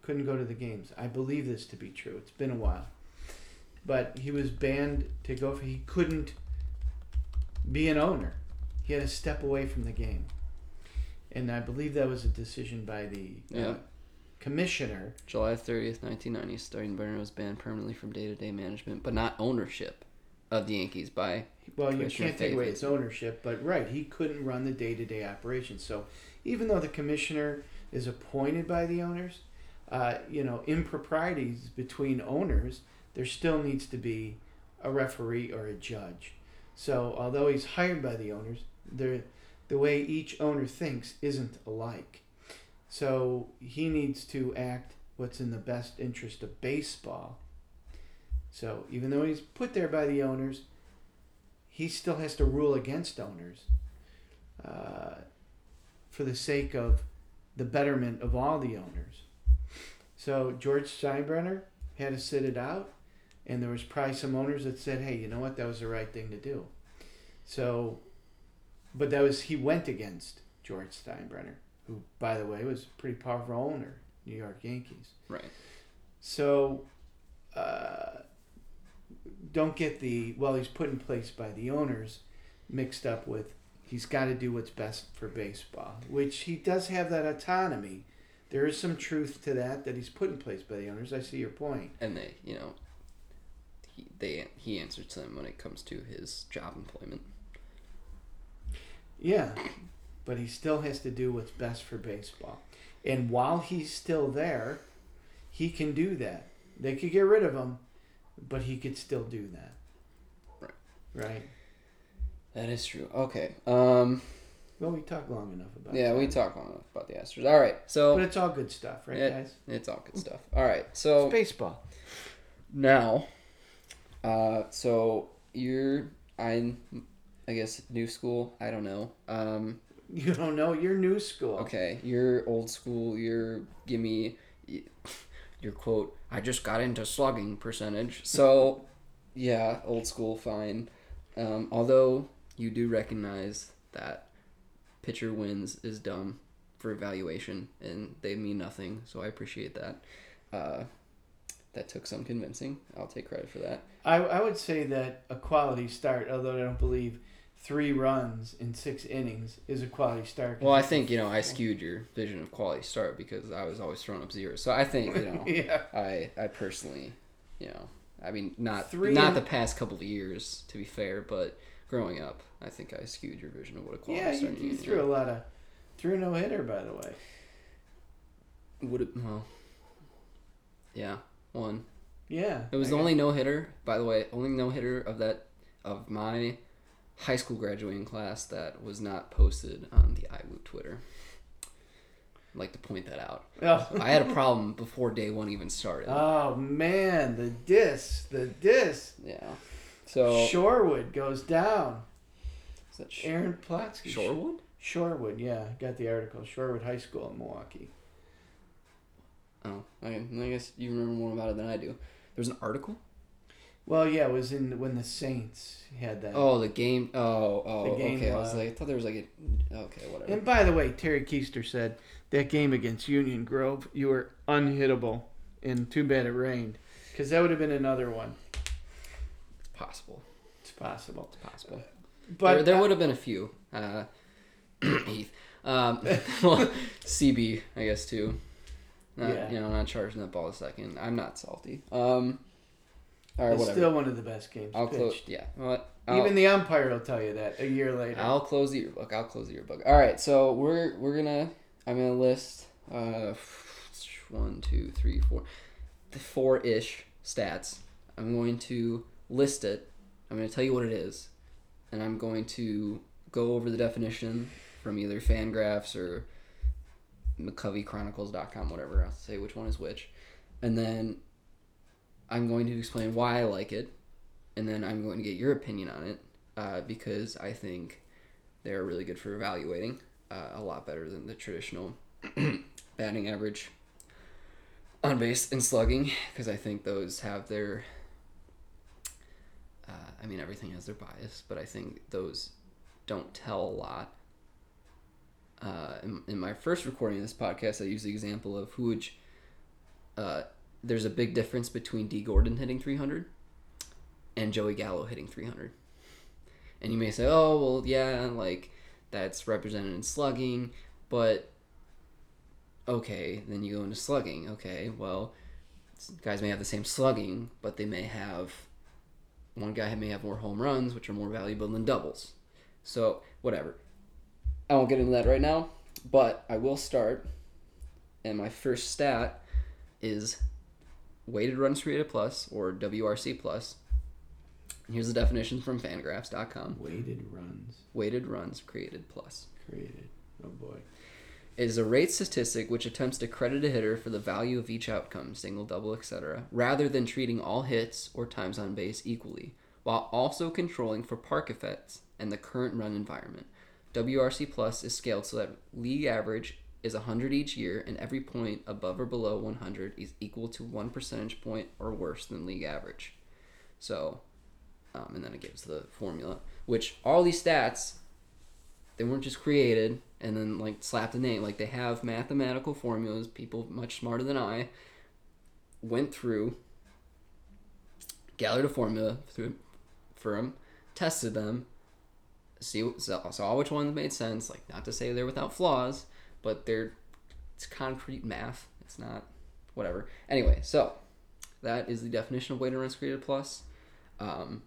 couldn't go to the games. I believe this to be true. It's been a while, but he was banned to go. For, he couldn't be an owner. He had to step away from the game and I believe that was a decision by the uh, Yeah. Commissioner. July 30th, 1990, Steinbrenner was banned permanently from day-to-day management, but not ownership of the Yankees by Well, you can't take away its ownership, but right, he couldn't run the day to day operations. So even though the commissioner is appointed by the owners, uh, you know, improprieties between owners, there still needs to be a referee or a judge. So although he's hired by the owners, the the way each owner thinks isn't alike. So he needs to act what's in the best interest of baseball. So even though he's put there by the owners, he still has to rule against owners uh, for the sake of the betterment of all the owners. So George Steinbrenner had to sit it out, and there was probably some owners that said, "Hey, you know what? That was the right thing to do." So, but that was he went against George Steinbrenner, who, by the way, was a pretty powerful owner, New York Yankees. right. So, uh, don't get the well, he's put in place by the owners mixed up with he's got to do what's best for baseball, which he does have that autonomy. There is some truth to that that he's put in place by the owners. I see your point. And they, you know, he they he answers to them when it comes to his job employment. Yeah, but he still has to do what's best for baseball. And while he's still there, he can do that. They could get rid of him, but he could still do that. Right. Right. That is true. Okay. Um. Well, we talked long enough about Yeah, that. we talked long enough about the Astros. All right. So But it's all good stuff, right, Yeah. guys? it's all good stuff. All right. So It's baseball. now, uh, so you're I'm, I guess new school. I don't know. Um. You don't know. You're new school. Okay, you're old school. You're give me your quote. I just got into slugging percentage. So, yeah, old school, fine. Um, although you do recognize that pitcher wins is dumb for evaluation, and they mean nothing. So I appreciate that. Uh, that took some convincing. I'll take credit for that. I, I would say that a quality start, although I don't believe three runs in six innings is a quality start. Well, I think you know I skewed your vision of quality start because I was always throwing up zeros. So I think you know. yeah. I I personally, you know, I mean not Three not and- the past couple of years to be fair, but growing up, I think I skewed your vision of what a quality Yeah, you, starting you unit threw a lot of threw no hitter by the way. Would it well? Yeah, one. Yeah. It was I the only no hitter, by the way, only no hitter of that of my high school graduating class that was not posted on the iWoo Twitter. I'd like to point that out. Oh. I had a problem before day one even started. oh man, the diss, the diss. yeah. So Shorewood goes down. is that Sh- Aaron Plotsky. Shorewood? Shorewood, yeah, got the article. Shorewood High School in Milwaukee. Oh, okay. I guess you remember more about it than I do. There's an article. Well, yeah, it was in when the Saints had that. Oh, the game. Oh, oh. The game okay, I was like, I thought there was like a. Okay, whatever. And by the way, Terry Keister said that game against Union Grove, you were unhittable, and too bad it rained, because that would have been another one. It's possible. It's possible, It's possible. but there, there would have been a few. Uh, Heath. Um, well, CB, I guess too. Not, Yeah. You know, not charging that ball a second. I'm not salty. Um. All right, it's whatever. still one of the best games I'll close. pitched. Yeah. I'll- Even the umpire will tell you that a year later. I'll close the yearbook. I'll close the yearbook. All right, so we're we're gonna I'm gonna list uh one two three four the four ish stats. I'm going to list it. I'm going to tell you what it is, and I'm going to go over the definition from either Fangraphs or McCoveyChronicles.com, whatever. I'll say which one is which, and then I'm going to explain why I like it, and then I'm going to get your opinion on it uh, because I think they're really good for evaluating, uh, a lot better than the traditional batting average, on base, and slugging, because I think those have their. Uh, I mean, everything has their bias, but I think those don't tell a lot. Uh, in, in my first recording of this podcast, I used the example of who would. Uh, there's a big difference between Dee Gordon hitting 300 and Joey Gallo hitting 300. And you may say, oh, well, yeah, like that's represented in slugging, but Okay, then you go into slugging. Okay, well, guys may have the same slugging, but they may have one guy may have more home runs, which are more valuable than doubles. So whatever. I won't get into that right now, but I will start. And my first stat is weighted runs created plus or WRC plus. Here's the definition from Fangraphs.com. Weighted runs Weighted runs created plus. created. Oh boy. It is a rate statistic which attempts to credit a hitter for the value of each outcome, single, double, etc., rather than treating all hits or times on base equally, while also controlling for park effects and the current run environment. WRC Plus is scaled so that league average is 100 each year, and every point above or below 100 is equal to one percentage point or worse than league average. So, um, and then it gives the formula, which all these stats they weren't just created and then like slapped a name. Like they have mathematical formulas. People much smarter than I went through, gathered a formula through for them, tested them, see saw, which ones made sense. Like not to say they're without flaws, but they're it's concrete math. It's not whatever. Anyway, so that is the definition of weighted runs created plus. Um,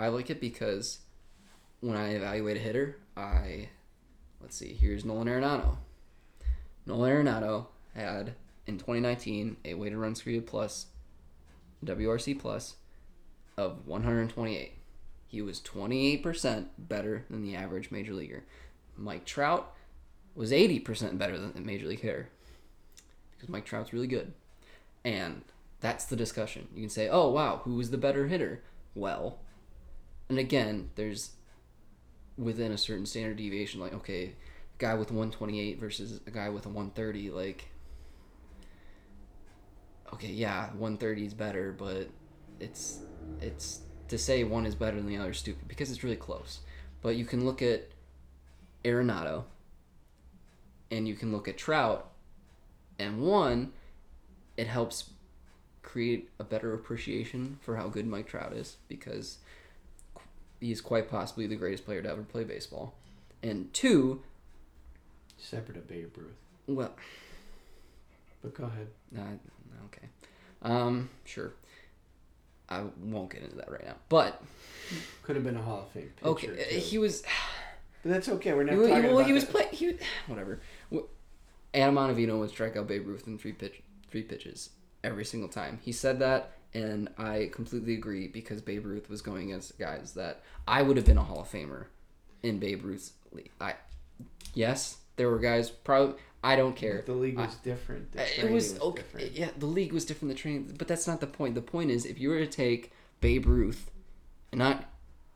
I like it because when I evaluate a hitter, I let's see. Here's Nolan Arenado. Nolan Arenado had in 2019 a weighted runs created plus, WRC plus, of 128. He was 28% better than the average major leaguer. Mike Trout was 80% better than the major league hitter because Mike Trout's really good, and that's the discussion. You can say, "Oh wow, who was the better hitter?" Well, and again, there's within a certain standard deviation like okay a guy with 128 versus a guy with a 130 like okay yeah 130 is better but it's it's to say one is better than the other is stupid because it's really close but you can look at Arenado and you can look at Trout and one it helps create a better appreciation for how good Mike Trout is because he's quite possibly the greatest player to ever play baseball. And two, Separate of Babe Ruth. well, But go ahead. uh, okay, um, sure. I won't get into that right now. But Could have been a Hall of Fame pitcher. okay, too. he was. But that's okay. We're not He, talking well, about he was playing. He whatever. Wh- Adam Ottavino would strike out Babe Ruth in three pitch, three pitches every single time. He said that, and I completely agree because Babe Ruth was going against guys that I would have been a Hall of Famer in Babe Ruth's league. I yes, there were guys probably. I don't care. The league was different. The Uh, It training was okay. different. Yeah, the league was different. The training, but that's not the point. The point is, if you were to take Babe Ruth, and not,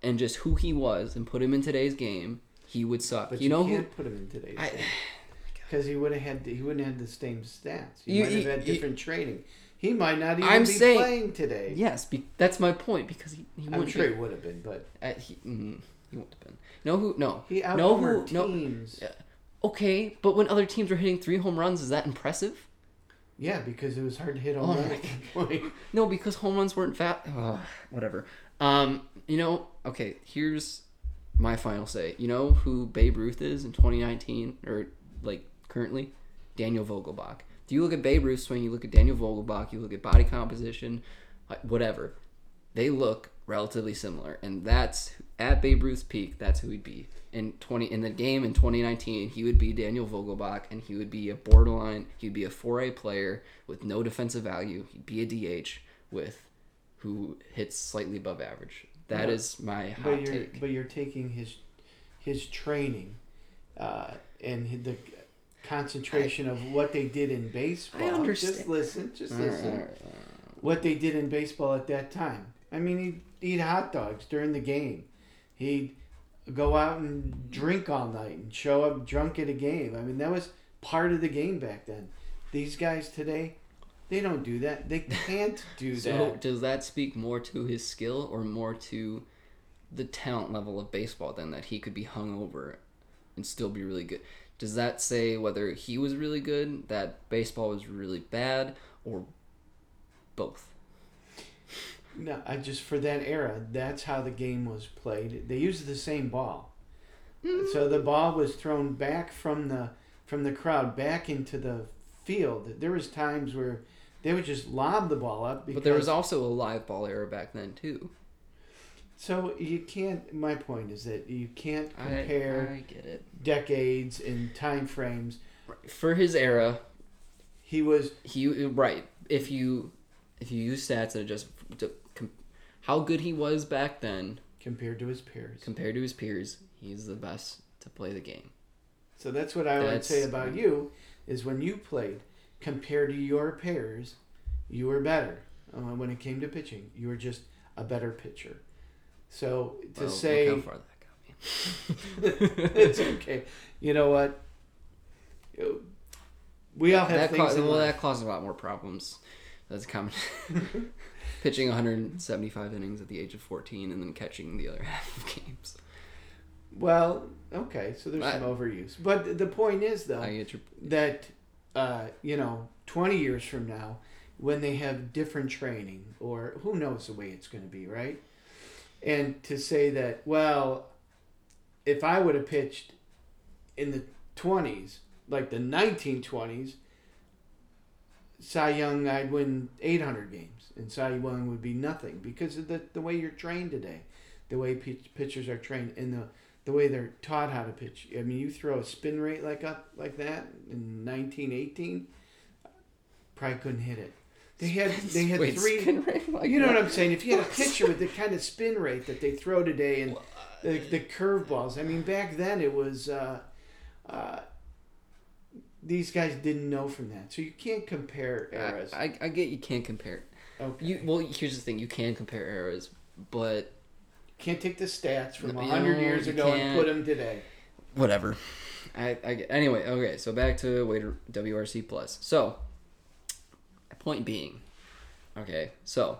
and just who he was, and put him in today's game, he would suck. But you, you, know can't put him in today's because he would have had he wouldn't have had the same stats. He You- might have had you- different training. He might not even I'm be saying- playing today. yes, be, that's my point because he he I'm sure he would have been, but Uh, he, mm, he wouldn't have been. No, who? No. he no, who? No. teams. Okay, but when other teams were hitting three home runs, is that impressive? Yeah, because it was hard to hit Oh home my run that point. No, because home runs weren't fat. Ugh, whatever. Um, you know, okay. Here's my final say. You know who Babe Ruth is in 2019 or like currently? Daniel Vogelbach. Do you look at Babe Ruth swing? You look at Daniel Vogelbach. You look at body composition, whatever. They look relatively similar, and that's at Babe Ruth's peak. That's who he'd be in 20 in the game in 2019. He would be Daniel Vogelbach, and he would be a borderline. He'd be a 4A player with no defensive value. He'd be a DH with who hits slightly above average. That Yeah. is my hot But you're take. but you're taking his his training uh, and the concentration of what they did in baseball. I understand. Just listen. Just All right, listen. all right, all right. what they did in baseball at that time. I mean, he'd eat hot dogs during the game. He'd go out and drink all night and show up drunk at a game. I mean, that was part of the game back then. These guys today, they don't do that. They can't do So that. So does that speak more to his skill or more to the talent level of baseball than that he could be hung over and still be really good? Does that say whether he was really good, that baseball was really bad, or both? No, I just for that era, that's how the game was played. They used the same ball, so hmm. the ball was thrown back from the from the crowd back into the field. There was times where they would just lob the ball up. Because, But there was also a live ball era back then too. so you can't. My point is that you can't compare I get it. decades and time frames. For his era, He was he right. If you if you use stats and just to, com, how good he was back then compared to his peers. compared to his peers, he's the best to play the game. So that's what I would say about you is when you played compared to your peers, you were better. Uh, when it came to pitching, you were just a better pitcher. So to Well, say look how far that got me. it's okay, you know what? We all have that things ca- well, life. that caused a lot more problems. That's common. Pitching 175 innings at the age of 14 and then catching the other half of games. Well, okay, so there's I- some overuse, but the point is though your that uh, you know, 20 years from now, when they have different training, or who knows the way it's going to be, right? And to say that, well, if I would have pitched in the 20s, like the 1920s, Cy Young, I'd win 800 games, and Cy Young would be nothing because of the, the way you're trained today, the way pitchers are trained, and the the way they're taught how to pitch. I mean, you throw a spin rate like up like that in 1918, probably couldn't hit it. They had they had Wait, three. like You know what? what I'm saying? If you had a pitcher with the kind of spin rate that they throw today and the, the curveballs, I mean, back then it was. Uh, uh, these guys didn't know from that, so you can't compare eras. I, I, I get you can't compare. okay. You well, here's the thing: you can compare eras, but can't take the stats from a hundred years ago and can't. put them today. whatever. I, I get, anyway. Okay, so back to WRC plus. So, point being, okay, so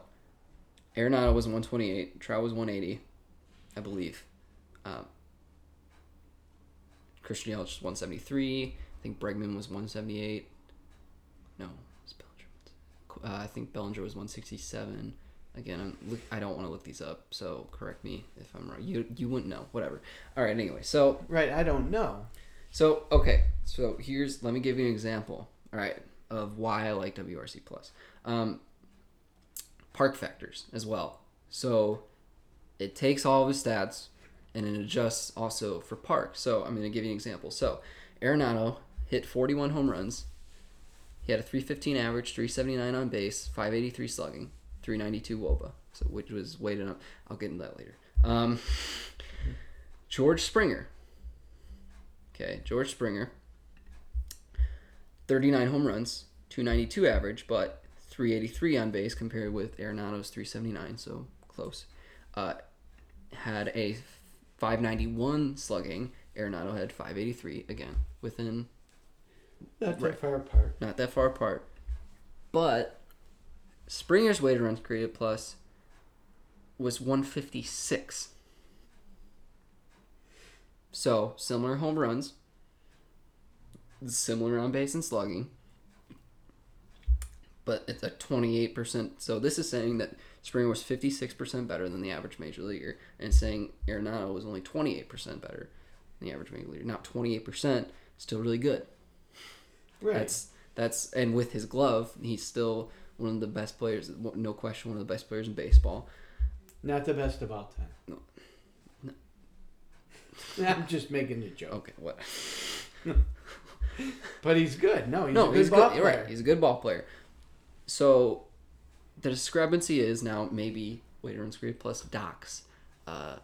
Arenado was 128, Trout was 180, I believe. Um, Christian Yelich was 173. I think Bregman was 178. No, Bellinger. Uh, I think Bellinger was 167. Again, I'm, look, I don't want to look these up, so correct me if I'm wrong. You you wouldn't know. Whatever. All right. Anyway, so Right, I don't know. so okay, so here's let me give you an example. All right, of why I like WRC plus. Um, park factors as well. So it takes all of his stats and it adjusts also for park. So I'm going to give you an example. So Arenado hit 41 home runs. He had a 315 average, 379 on base, 583 slugging, 392 wOBA. So which was weighted up. I'll get into that later. Um, George Springer. Okay, George Springer. 39 home runs, 292 average, but 383 on base compared with Arenado's 379, so close. Uh, had a 591 slugging. Arenado had 583 again, within Not Right. that far apart. not that far apart. But Springer's weighted runs created plus was 156. So similar home runs, similar on base and slugging, but it's a 28%. So this is saying that Springer was 56% better than the average major leaguer, and saying Arenado was only 28% better than the average major leaguer. Not 28%, still really good. Right. That's that's and with his glove, he's still one of the best players. No question, one of the best players in baseball. Not the best of all time. No. I'm just making a joke. Okay, what? But he's good. No, he's no, a good he's ball good. player. Right, he's a good ball player. So the discrepancy is now maybe weighted runs created plus Doc's uh,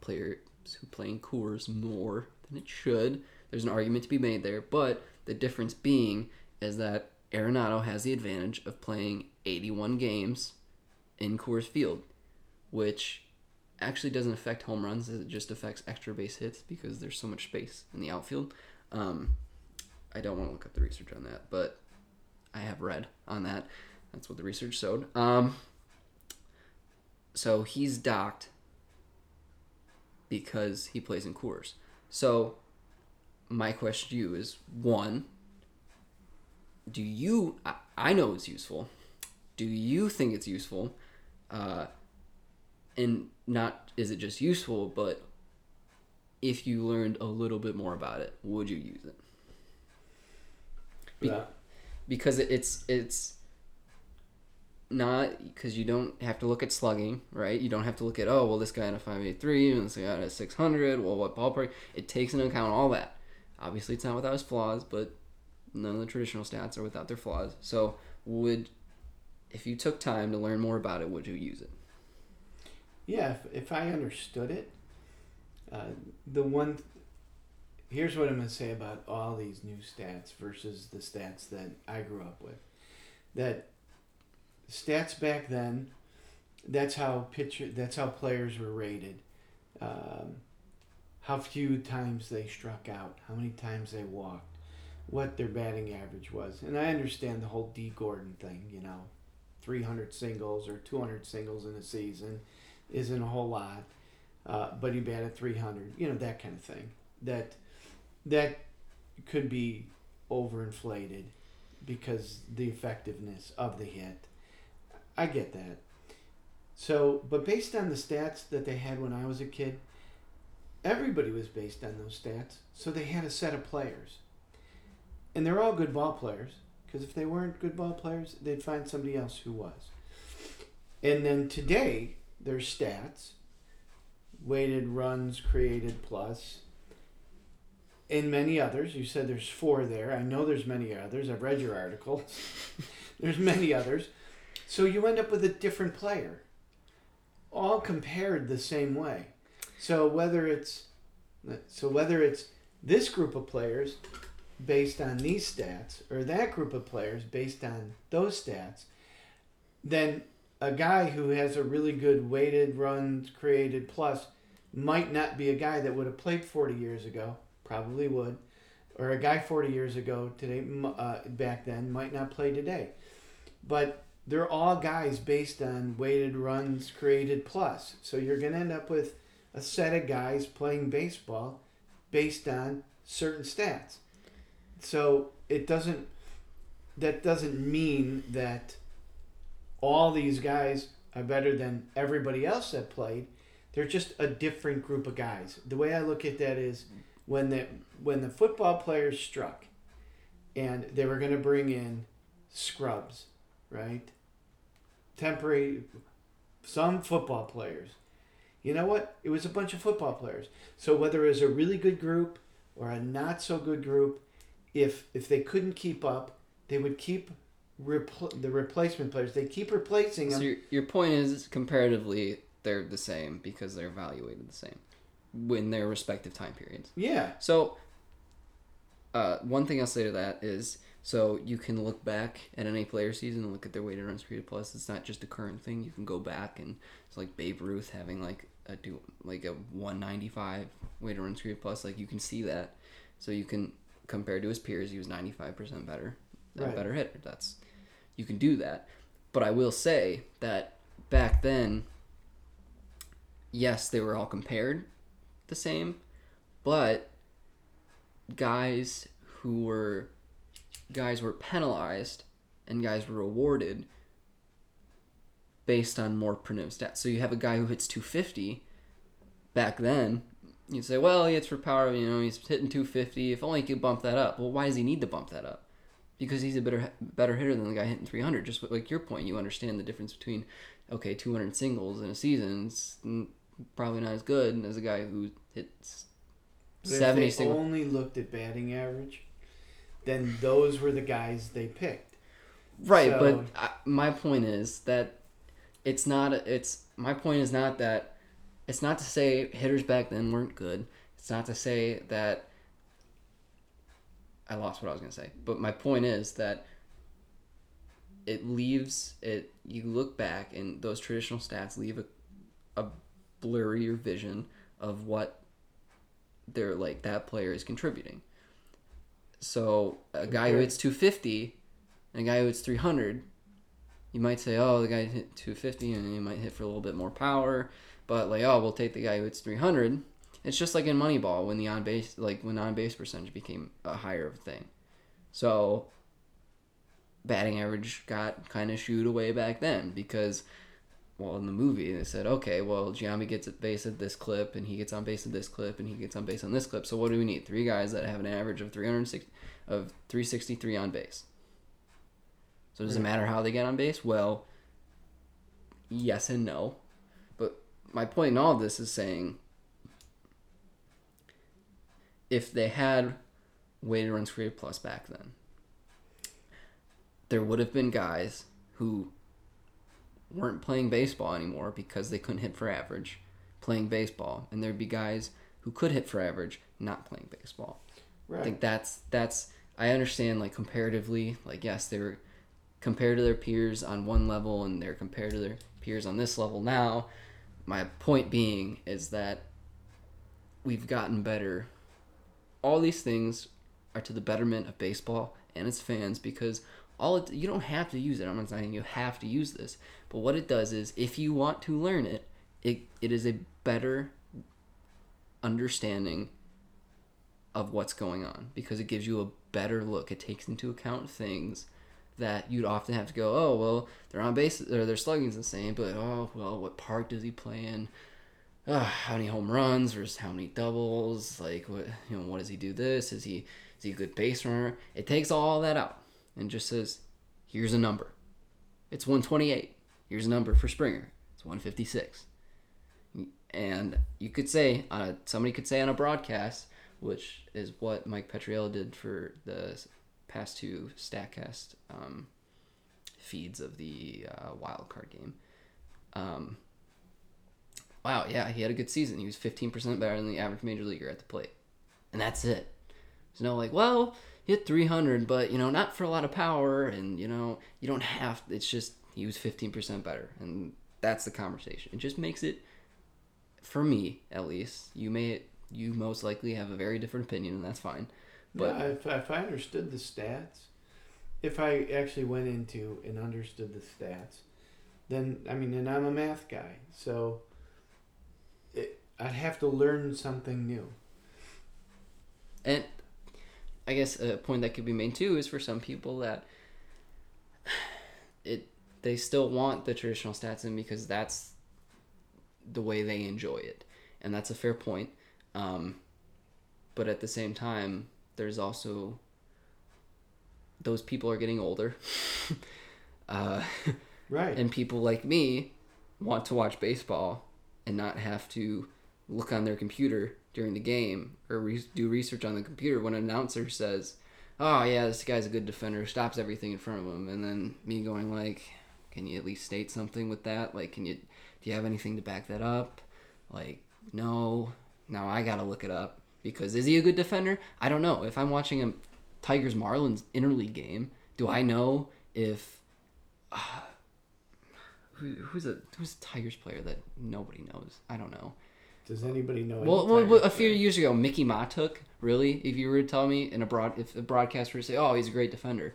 players who play in Coors more than it should. There's an argument to be made there, but the difference being is that Arenado has the advantage of playing 81 games in Coors Field, which actually doesn't affect home runs. It just affects extra base hits because there's so much space in the outfield. Um, I don't want to look up the research on that, but I have read on that. That's what the research showed. Um, so he's docked because he plays in Coors. So my question to you is one, do you, I, I know it's useful. Do you think it's useful? Uh, and not, is it just useful, but if you learned a little bit more about it, would you use it? Be- Yeah. because it's it's not because you don't have to look at slugging, right? You don't have to look at oh well this guy had a five eight three and this guy had a six hundred. Well, what ballpark? It takes into account all that. Obviously, it's not without its flaws, but none of the traditional stats are without their flaws. So, would if you took time to learn more about it, would you use it? Yeah, if, if I understood it, uh, the one. Here's what I'm going to say about all these new stats versus the stats that I grew up with. That stats back then, that's how pitcher, that's how players were rated. Um, how few times they struck out, how many times they walked, what their batting average was. And I understand the whole Dee Gordon thing, you know, 300 singles or 200 singles in a season isn't a whole lot, uh, but he batted 300, you know, that kind of thing. That that could be overinflated because the effectiveness of the hit. I get that. So, but based on the stats that they had when I was a kid, everybody was based on those stats. So they had a set of players. And they're all good ball players because if they weren't good ball players, they'd find somebody else who was. And then today, there's stats, weighted runs created plus, and many others. You said there's four there. I know there's many others. I've read your article. there's many others. So you end up with a different player, all compared the same way. So whether it's so whether it's this group of players based on these stats or that group of players based on those stats, then a guy who has a really good weighted runs created plus might not be a guy that would have played 40 years ago, probably would, or a guy 40 years ago today uh, back then might not play today. But they're all guys based on weighted runs created plus. So you're going to end up with a set of guys playing baseball based on certain stats. So it doesn't that doesn't mean that all these guys are better than everybody else that played. They're just a different group of guys. The way I look at that is when the when the football players struck and they were going to bring in scrubs, right? Temporary some football players. You know what? It was a bunch of football players. So whether it was a really good group or a not so good group, if if they couldn't keep up, they would keep repl- the replacement players. They keep replacing them. So your, your point is comparatively they're the same because they're evaluated the same in their respective time periods. yeah, So, uh, one thing I'll say to that is so you can look back at any player season and look at their weighted runs created plus. It's not just a current thing. You can go back and it's like Babe Ruth having like a do like a 195 weighted runs created plus. Like you can see that. So you can compare to his peers, he was 95% better, a Right. better hitter. That's you can do that. But I will say that back then, yes, they were all compared the same, but guys who were guys were penalized and guys were rewarded based on more pronounced stats. So you have a guy who hits 250 back then. You say, well, he hits for power. You know, he's hitting 250. If only he could bump that up. Well, why does he need to bump that up? Because he's a better better hitter than the guy hitting 300. Just like your point, you understand the difference between okay, 200 singles in a season. It's mm, probably not as good as a guy who hits But if they singles. only looked at batting average, then those were the guys they picked. Right, So- but I, my point is that it's not. It's my point is not that. It's not to say hitters back then weren't good. It's not to say that. I lost what I was gonna say, but my point is that. It leaves it. You look back, and those traditional stats leave a, a blurrier vision of what they're like. That player is contributing. So a guy who hits 250 and a guy who hits 300, you might say, oh, the guy hit 250 and he might hit for a little bit more power. But like, oh, we'll take the guy who hits 300. It's just like in Moneyball when the on base, like when on base percentage became a higher thing. So batting average got kind of shooed away back then because, well, in the movie they said, okay, well, Giambi gets at base at this clip and he gets on base at this clip and he gets on base on this clip. So what do we need? Three guys that have an average of 360 of 363 on base. So does it hmm. matter how they get on base? Well, yes and no. My point in all of this is saying if they had weighted runs created plus back then, there would have been guys who weren't playing baseball anymore because they couldn't hit for average playing baseball and there'd be guys who could hit for average not playing baseball Right. I think that's that's I understand like comparatively, like yes, they were compared to their peers on one level and they're compared to their peers on this level now. My point being is that we've gotten better. All these things are to the betterment of baseball and its fans because all it, you don't have to use it. I'm not saying you have to use this, but what it does is if you want to learn it, it, it is a better understanding of what's going on because it gives you a better look. It takes into account things that you'd often have to go, oh well, they're on base or their slugging's same, but oh well, what park does he play in? How many home runs versus how many doubles? Like what you know, what does he do? This is he is he a good base runner? It takes all that out and just says, here's a number. It's 128. Here's a number for Springer. It's 156. And you could say, uh, somebody could say on a broadcast, which is what Mike Petriello did for the past two Statcast um, feeds of the uh, wild card game. Um, wow, yeah, he had a good season. He was 15% better than the average major leaguer at the plate. And that's it. There's no like, well, hit 300, but, you know, not for a lot of power. And, you know, you don't have, it's just, he was 15% better. And that's the conversation. It just makes it, for me at least, you may, you most likely have a very different opinion, and that's fine. But yeah, if, if I understood the stats, if I actually went into and understood the stats, then I mean, and I'm a math guy, so it, I'd have to learn something new. And I guess a point that could be made too is for some people that it they still want the traditional stats in because that's the way they enjoy it, and that's a fair point. Um, but at the same time, there's also those people are getting older, uh, Right. and people like me want to watch baseball and not have to look on their computer during the game or re- do research on the computer when an announcer says, "Oh yeah, this guy's a good defender," stops everything in front of him, and then me going like, "Can you at least state something with that? Like, can you do you have anything to back that up?" Like, no. Now I gotta look it up because is he a good defender? I don't know. If I'm watching a Tigers Marlins interleague game, do I know if uh, who, who's a who's a Tigers player that nobody knows? I don't know. Does anybody know? Well, well, a few years ago, Mikie Mahtook. Really, if you were to tell me in a broad, if a broadcaster say, "Oh, he's a great defender,"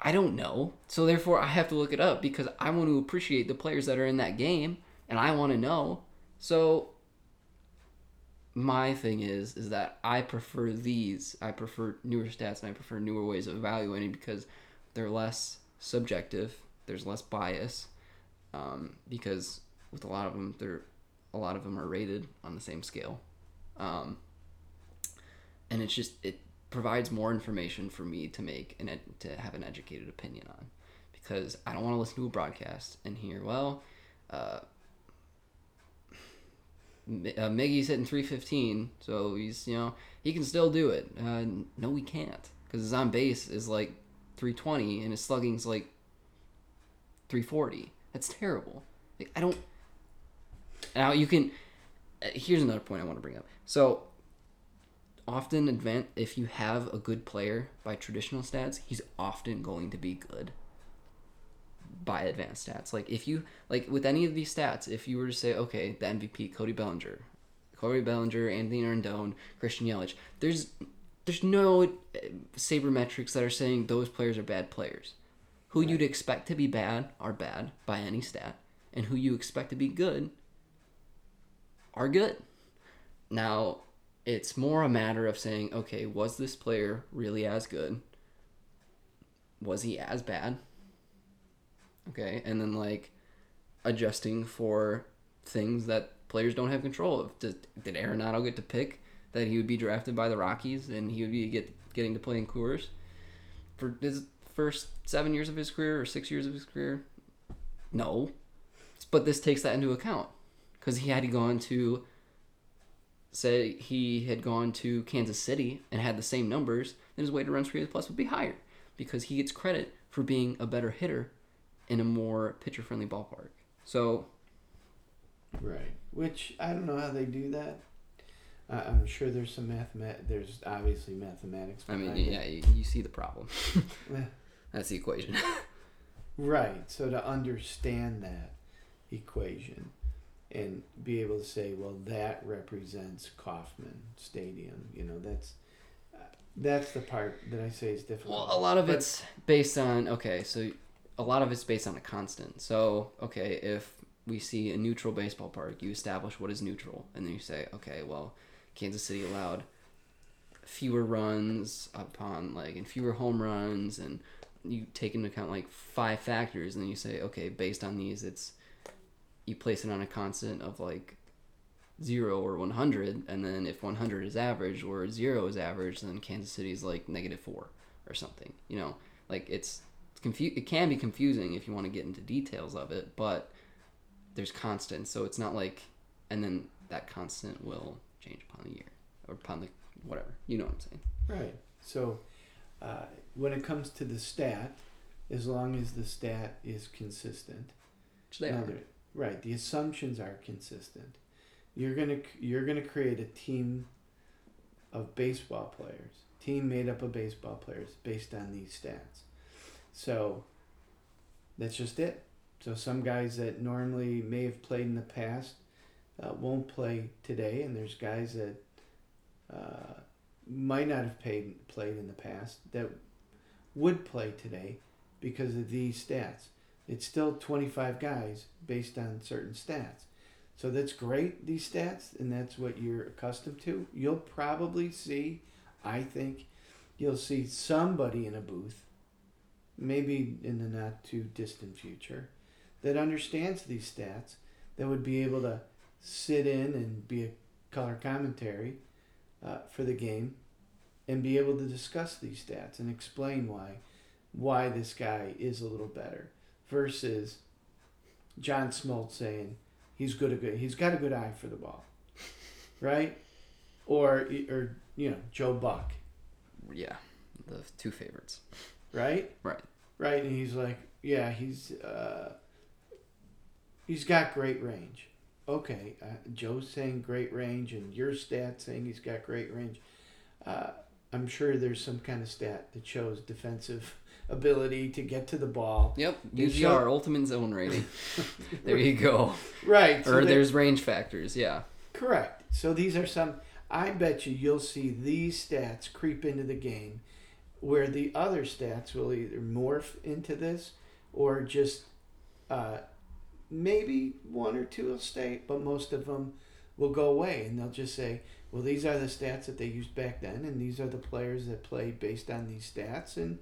I don't know. So therefore, I have to look it up because I want to appreciate the players that are in that game, and I want to know. So my thing is, is that I prefer these. I prefer newer stats, and I prefer newer ways of evaluating because they're less subjective. There's less bias um, because with a lot of them, they're a lot of them are rated on the same scale, um, and it's just it provides more information for me to make and ed- to have an educated opinion on, because I don't want to listen to a broadcast and hear well, uh, uh, Miggy's hitting three fifteen, so he's you know he can still do it. Uh, no, he can't because his on base is like three twenty and his slugging's like three forty. That's terrible. Like, I don't. Now you can. uh, Here's another point I want to bring up. So, often advan if you have a good player by traditional stats, he's often going to be good by advanced stats. Like if you like with any of these stats, if you were to say, okay, the MVP, Cody Bellinger, Cody Bellinger, Anthony Rendon, Christian Yelich, there's there's no uh, sabermetrics that are saying those players are bad players. Who you'd expect to be bad are bad by any stat, and who you expect to be good are good. Now, it's more a matter of saying, okay, was this player really as good? Was he as bad? Okay, and then like adjusting for things that players don't have control of. Did, did Arenado get to pick that he would be drafted by the Rockies and he would be get getting to play in Coors? For his first seven years of his career or six years of his career? No. But this takes that into account because he had gone to, say, he had gone to Kansas City and had the same numbers, then his weighted runs per plus would be higher because he gets credit for being a better hitter in a more pitcher friendly ballpark. So, Right. Which I don't know how they do that. I I'm sure there's some mathemat. There's obviously mathematics. I mean, yeah, you, you see the problem. That's the equation. Right. So to understand that equation and be able to say, well, that represents Kauffman Stadium. You know, that's uh, that's the part that I say is difficult. Well, a lot of But- it's based on okay, so a lot of it's based on a constant. So okay, if we see a neutral baseball park, you establish what is neutral, and then you say, okay, well, Kansas City allowed fewer runs upon like and fewer home runs, and you take into account like five factors, and then you say, okay, based on these, it's you place it on a constant of like zero or 100 and then if 100 is average or zero is average then kansas city is like negative four or something you know like it's, it's confu- it can be confusing if you want to get into details of it but there's constants so it's not like and then that constant will change upon the year or upon the whatever you know what i'm saying Right. So uh, when it comes to the stat, as long as the stat is consistent, which they Now are right. The assumptions are consistent. You're gonna you're gonna create a team of baseball players, team made up of baseball players based on these stats. So that's just it. So some guys that normally may have played in the past uh, won't play today, and there's guys that uh, might not have paid, played in the past that would play today because of these stats it's still 25 guys based on certain stats. So that's great, these stats, and that's what you're accustomed to. You'll probably see, I think, you'll see somebody in a booth, maybe in the not too distant future, that understands these stats, that would be able to sit in and be a color commentary uh, for the game and be able to discuss these stats and explain why why this guy is a little better versus John Smoltz saying he's good a good he's got a good eye for the ball, right? Or or you know Joe Buck, yeah the two favorites right? Right. Right, and he's like, yeah, he's uh, he's got great range. Okay, uh, Joe's saying great range, and your stat saying he's got great range. Uh, I'm sure there's some kind of stat that shows defensive ability to get to the ball. yep UZR show- ultimate zone rating there you go Right. so or there's range factors yeah Correct. So these are some. I bet you you'll see these stats creep into the game, where the other stats will either morph into this, or just uh, maybe one or two will stay, but most of them will go away, and they'll just say, "Well, these are the stats that they used back then, and these are the players that play based on these stats, and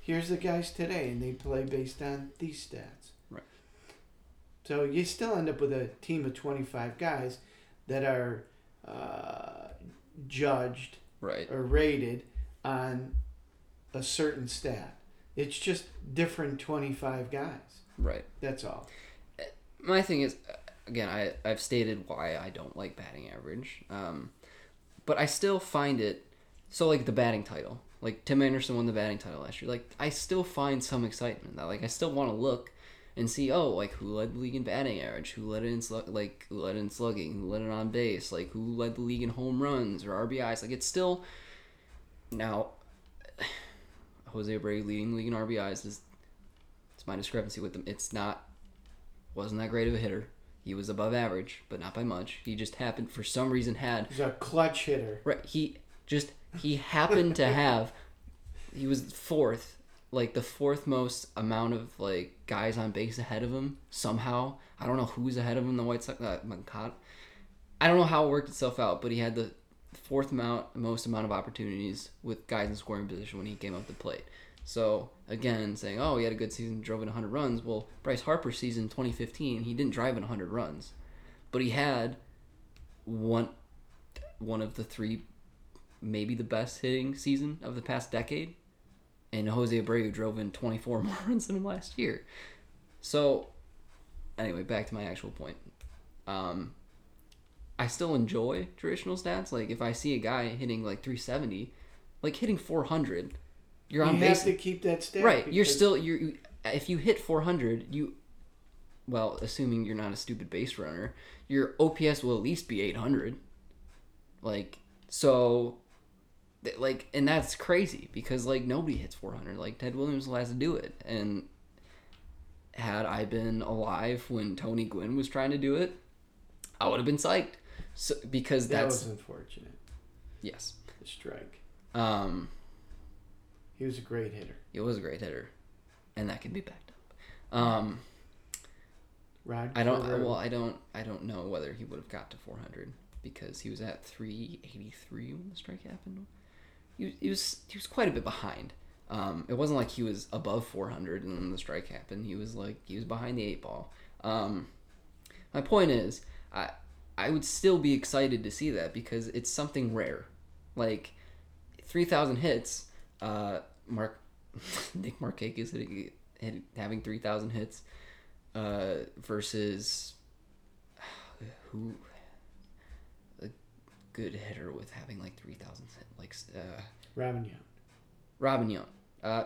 here's the guys today, and they play based on these stats." Right. So you still end up with a team of twenty-five guys that are uh, judged right or rated on a certain stat. It's just different 25 guys. right. That's all. my thing is again I, i've stated why i don't like batting average um, but i still find it so like the batting title. Like tim anderson won the batting title last year. Like i still find some excitement in that. Like i still want to look and see oh like who led the league in batting average? Who led it in slug like who led in slugging? Who led it on base? Like who led the league in home runs or rbis like it's still now jose abreu leading the league in rbis is it's my discrepancy with him. it's not wasn't that great of a hitter. He was above average, but not by much. He just happened for some reason had He's a clutch hitter. right. He just he happened to have. He was fourth, like the fourth most amount of like guys on base ahead of him somehow. I don't know who's ahead of him. The White Sox, uh, Moncada. I don't know how it worked itself out, but he had the fourth amount most amount of opportunities with guys in scoring position when he came up the plate. So again, saying, "Oh, he had a good season, drove in 100 runs." Well, Bryce Harper's season 2015, he didn't drive in 100 runs, but he had one one of the three, maybe the best hitting season of the past decade. and Jose Abreu drove in 24 more runs than him last year. So, anyway, back to my actual point. Um, I still enjoy traditional stats. Like if I see a guy hitting like 370, like hitting 400, you're on You on have base. to keep that stat. Right, you're still you're if you hit 400, you well, assuming you're not a stupid base runner, your OPS will at least be 800. Like so like and that's crazy because like nobody hits 400. Like Ted Williams was the last to do it and had I been alive when Tony Gwynn was trying to do it, I would have been psyched. So because That that's was unfortunate. yes. The strike. Um He was a great hitter. he was a great hitter and that can be backed up. Um Rod I don't. Well, I don't. I don't know whether he would have got to 400 because he was at 383 when the strike happened. He, he was he was quite a bit behind. Um, it wasn't like he was above 400 and then the strike happened. He was like he was behind the eight ball. Um, my point is, I I would still be excited to see that because it's something rare. Like 3,000 hits. Uh, Mark Nick Markakis hitting, hit, having 3,000 hits uh, versus who a good hitter with having like 3,000 hit, like uh, Robin Yount. Robin Yount. Uh,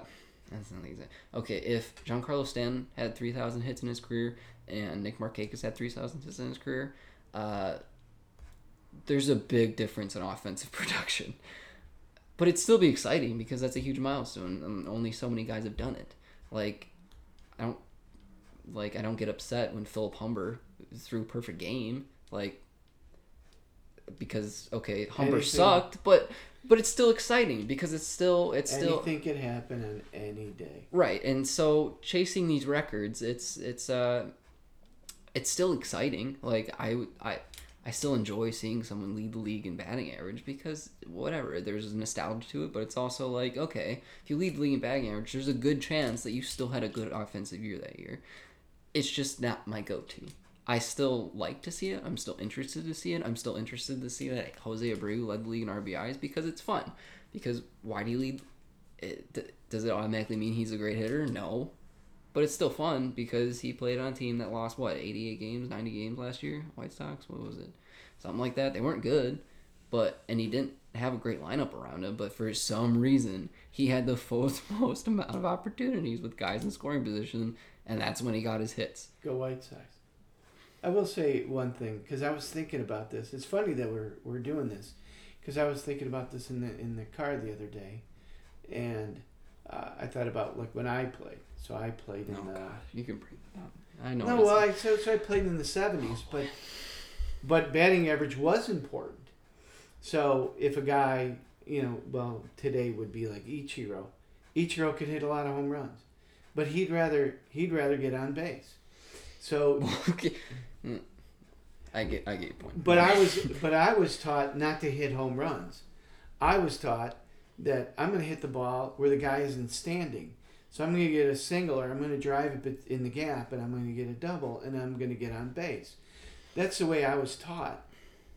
that's not the exact. Okay, if Giancarlo Stanton had 3,000 hits in his career and Nick Markakis had 3,000 hits in his career, uh, there's a big difference in offensive production. But it'd still be exciting because that's a huge milestone, and only so many guys have done it. Like, I don't like I don't get upset when Philip Humber threw a perfect game, like because okay, Humber Anything- sucked, but but it's still exciting because it's still it's still Anything could happen on any day. right. And so chasing these records, it's it's uh it's still exciting. Like I I I still enjoy seeing someone lead the league in batting average because whatever, there's a nostalgia to it, but it's also like, okay, if you lead the league in batting average, there's a good chance that you still had a good offensive year that year. It's just not my go-to. I still like to see it. I'm still interested to see it. I'm still interested to see that Jose Abreu led the league in RBIs because it's fun. Because why do you lead? It, does it automatically mean he's a great hitter? No, but it's still fun because he played on a team that lost what 88 games, 90 games last year. White Sox, what was it? Something like that. They weren't good, but and he didn't have a great lineup around him. But for some reason, he had the fourth most amount of opportunities with guys in scoring position, and that's when he got his hits. Go White Sox. I will say one thing because I was thinking about this. It's funny that we're we're doing this because I was thinking about this in the in the car the other day, and uh, I thought about like when I played. So I played in Oh the God, you can bring that up. I know. no, well, I so, so I played in the seventies, but but batting average was important. So if a guy, you know, well, today would be like Ichiro. Ichiro could hit a lot of home runs, but he'd rather he'd rather get on base. So, okay. Mm. I get. I get your point. but I was but I was taught not to hit home runs. I was taught that I'm going to hit the ball where the guy isn't standing. So I'm going to get a single or I'm going to drive it in the gap and I'm going to get a double and I'm going to get on base. That's the way I was taught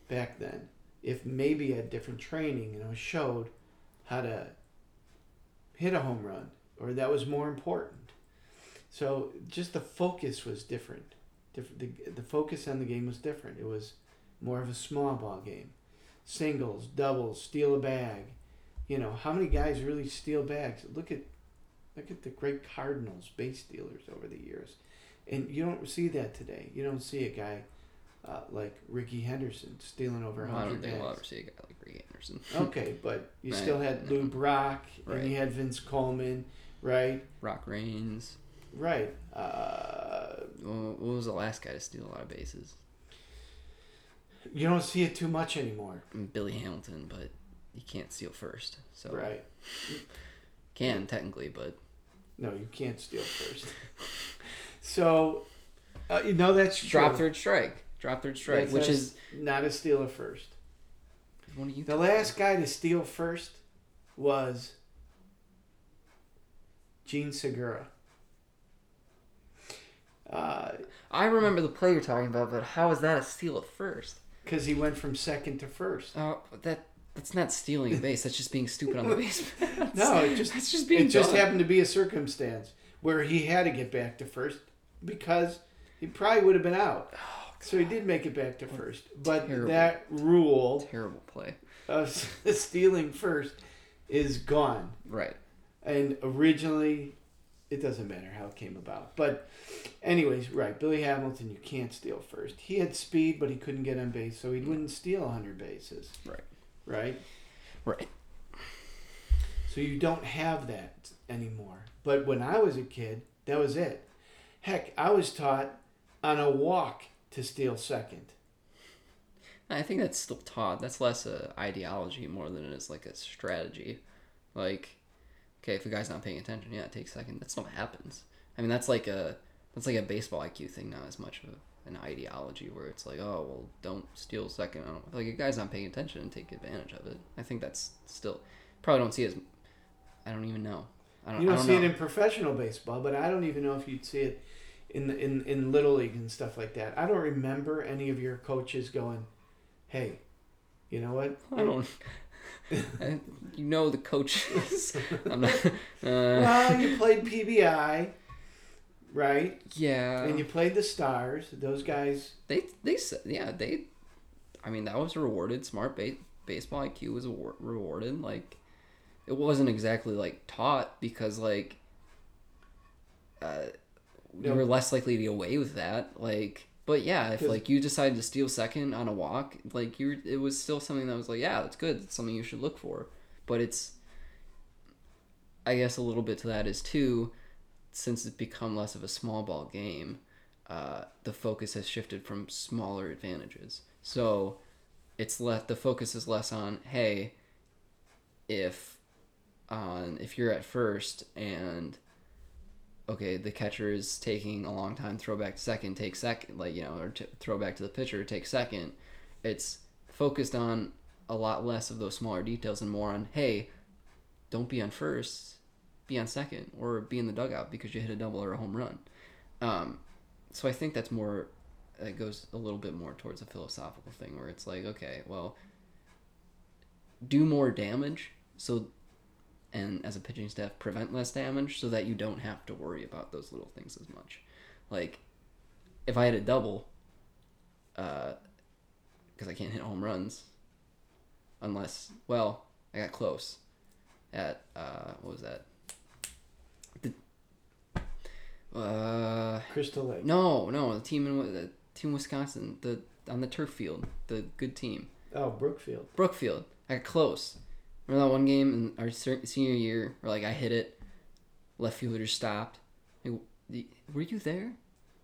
back then. If maybe I had different training and I was showed how to hit a home run or that was more important. So just the focus was different. Different the, the focus on the game was different. It was more of a small ball game. Singles, doubles, steal a bag. You know, how many guys really steal bags? Look at look at the great Cardinals base stealers over the years. And you don't see that today. You don't see a guy uh, like Rickey Henderson stealing over Well, I 100 don't think we'll ever see a guy like Rickey Henderson. Okay, but you Right. still had Lou Brock, Right. and you had Vince Coleman, right? Rock Raines. Right. Uh, Well, what was the last guy to steal a lot of bases? you don't see it too much anymore. I mean, Billy Hamilton, but you can't steal first. So Right. can technically, but No, you can't steal first. so, uh, you know that's true. drop third strike. Drop third strike, That's which is not a stealer first. one of you. The last guy to steal first was Jean Segura. Uh, I remember the play you're talking about, but how is that a steal at first? because he went from second to first. Oh, that That's not stealing a base. That's just being stupid on the base. No, it just That's just being it just dumb. happened to be a circumstance where he had to get back to first because he probably would have been out. Oh, so he did make it back to first. But Terrible. that rule terrible play. of stealing first is gone. Right. And originally, it doesn't matter how it came about. But, anyways, right, Billy Hamilton, you can't steal first. He had speed, but he couldn't get on base, so he wouldn't steal 100 bases. Right. Right? Right. So you don't have that anymore. But when I was a kid, that was it. Heck, I was taught on a walk to steal second. I think that's still taught. That's less a ideology more than it is like a strategy. Like, okay, if a guy's not paying attention, yeah, take second. That's not what happens. I mean, that's like a that's like a baseball IQ thing, not as much of an ideology where it's like, oh, well, don't steal second. I don't, like a guy's not paying attention and take advantage of it. I think that's still probably don't see it as. I don't even know. I don't. You don't, I don't see know. it in professional baseball, but I don't even know if you'd see it in the, in in little league and stuff like that. I don't remember any of your coaches going, "Hey, you know what? I don't. I, you know the coaches. I'm not. Uh, Well, you played PBI, right? yeah. And you played the Stars. Those guys. They they said yeah they, I mean that was rewarded. Smart ba- baseball IQ was award- rewarded. Like, it wasn't exactly like taught because like, uh, you were less likely to get away with that. Like, but yeah, if like you decided to steal second on a walk, like you, it was still something that was like yeah that's good. It's something you should look for. But it's, I guess a little bit to that is too, since it's become less of a small ball game uh, the focus has shifted from smaller advantages. So it's left the focus is less on hey, if on if you're at first and okay the catcher is taking a long time throw back to second take second like you know or t- throw back to the pitcher take second it's focused on a lot less of those smaller details and more on hey don't be on first be on second or be in the dugout because you hit a double or a home run. Um, so I think that's more it goes a little bit more towards a philosophical thing where it's like okay well do more damage so and as a pitching staff prevent less damage so that you don't have to worry about those little things as much. Like if I had a double because I can't hit home runs unless well I got close at uh, what was that the, uh, Crystal Lake. no, no, the team in the team Wisconsin, the on the turf field, the good team, Oh, Brookfield. Brookfield. I got close. Remember that one game in our senior year where like I hit it, left fielder stopped. Like, were you there?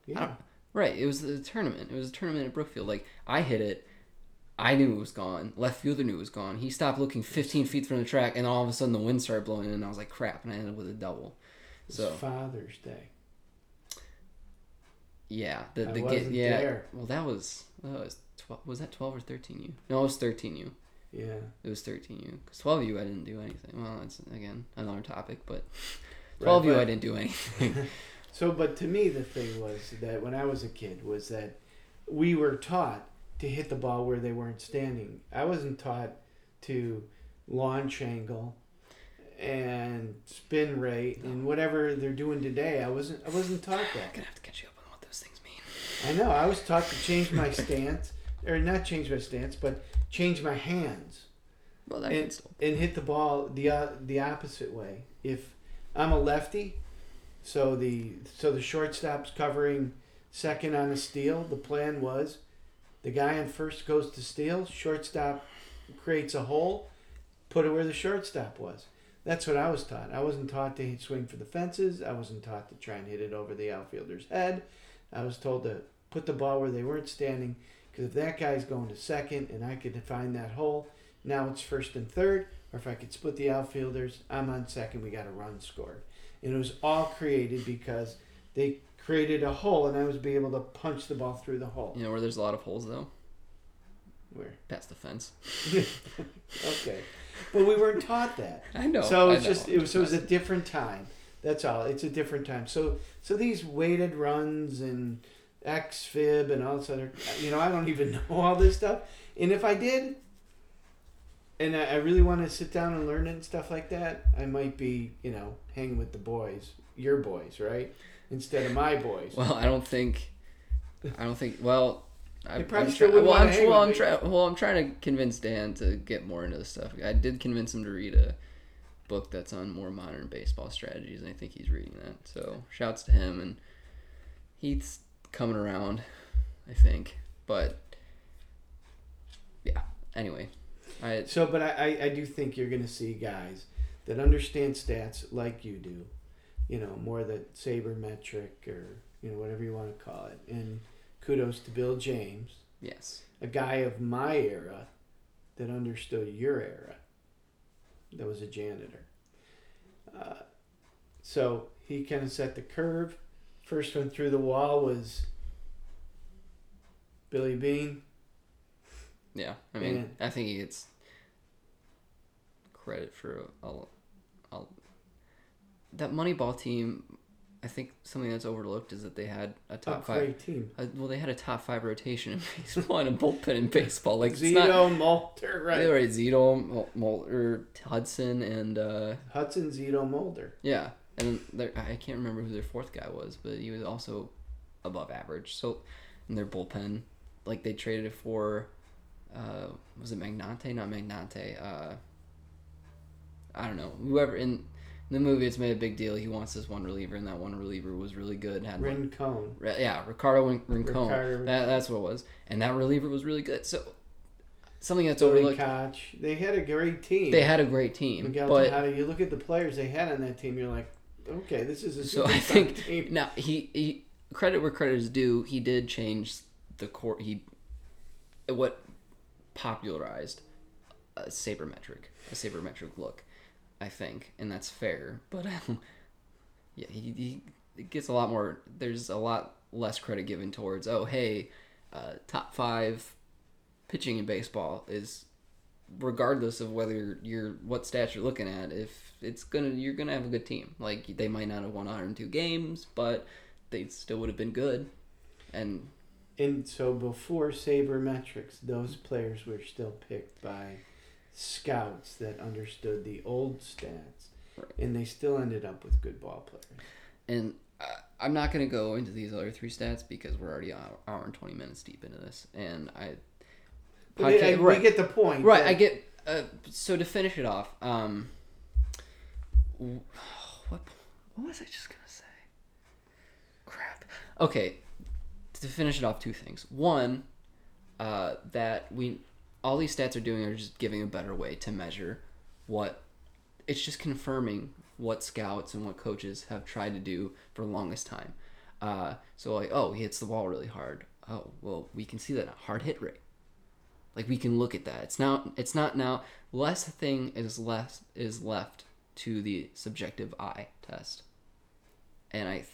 Yeah. Right. It was a tournament. It was a tournament at Brookfield. Like I hit it. I knew it was gone. Left fielder knew it was gone. He stopped looking 15 feet from the track, and all of a sudden the wind started blowing in, and I was like, "Crap!" And I ended up with a double. It's So Father's Day. Yeah, the the get yeah. there. Well, that was that was twelve. Was that twelve or thirteen You? No, it was thirteen You. Yeah. It was thirteen You. Because twelve you, I didn't do anything. Well, that's again another topic, but twelve U, but- I didn't do anything. So, but to me, the thing was that when I was a kid, was that we were taught to hit the ball where they weren't standing. I wasn't taught to launch angle and spin rate and whatever they're doing today. I wasn't. I wasn't taught that. I'm gonna have to catch you up on what those things mean. I know. I was taught to change my stance, or not change my stance, but change my hands Well, and, and hit the ball the uh, the opposite way. If I'm a lefty, so the so the shortstop's covering second on a steal. The plan was the guy on first goes to steal, shortstop creates a hole, put it where the shortstop was. That's what I was taught. I wasn't taught to swing for the fences. I wasn't taught to try and hit it over the outfielder's head. I was told to put the ball where they weren't standing because if that guy's going to second and I could find that hole, now it's first and third. Or if I could split the outfielders, I'm on second. We got a run scored. And it was all created because they created a hole and I was be able to punch the ball through the hole. You know where there's a lot of holes though. Where? Past the fence. Okay. But we weren't taught that. I know. so it's just it was so it was a different time. That's all. It's a different time. So so these weighted runs and xFIP and all this other you know, I don't even know all this stuff. And if I did and I, I really want to sit down and learn it and stuff like that, I might be, you know, hanging with the boys, your boys, right, instead of my boys. Well, I don't think. I don't think. Well, I, You probably I'm still try- well, I'm, well, I'm me. trying. Well, I'm trying to convince Dan to get more into this stuff. I did convince him to read a book that's on more modern baseball strategies, and I think he's reading that. So, shouts to him, and he's coming around. I think, but yeah. Anyway, I So, but I, I, I do think you're going to see guys that understand stats like you do, you know, more the sabermetric or, you know, whatever you want to call it. And kudos to Bill James, yes. a guy of my era that understood your era, that was a janitor. Uh, so he kind of set the curve. First one through the wall was Billy Beane. Yeah, I mean, And- I think he gets credit for a, a, a- that Moneyball team. I think something that's overlooked is that they had a top a five. team. Uh, well, they had a top five rotation in baseball and a bullpen in baseball. Like Zito, not. Mulder, right? They were Zito, Mulder, Hudson, and uh, Hudson, Zito, Mulder. yeah, and I can't remember who their fourth guy was, but he was also above average. So, in their bullpen, like they traded it for, uh, was it Magnante? Not Magnante. Uh, I don't know. Whoever in the movie, it's made a big deal. He wants this one reliever, and that one reliever was really good. Had Rincon. Re- yeah, Ricardo Rin- Rincon. Ricardo That, that's what it was, and that reliever was really good. So something that's Billy overlooked. Koch. They had a great team. They had a great team, Miguel but Tejada, you look at the players they had on that team, you're like, okay, this is a so I think team. now he, he credit where credit is due. He did change the court. He what popularized a sabermetric, a sabermetric look, I think, and that's fair. But um, yeah, he, he gets a lot more. There's a lot less credit given towards oh hey, uh, top five pitching in baseball is regardless of whether you're what stats you're looking at if it's gonna you're gonna have a good team like they might not have won 102 games but they still would have been good and And so before sabermetrics, those players were still picked by scouts that understood the old stats, Right. and they still ended up with good ball players. and i'm not gonna go into these other three stats because we're already an hour and 20 minutes deep into this and i Podca- I- we get the point. Right, that- I get. Uh, so to finish it off, um, what what was I just gonna say? Crap. Okay, to finish it off, two things. One, uh, that we all these stats are doing are just giving a better way to measure what. It's just confirming what scouts and what coaches have tried to do for the longest time. Uh, so like, oh, he hits the ball really hard. Oh, well, we can see that hard hit rate. Like we can look at that. It's now it's not now less thing is less is left to the subjective eye test. And I th-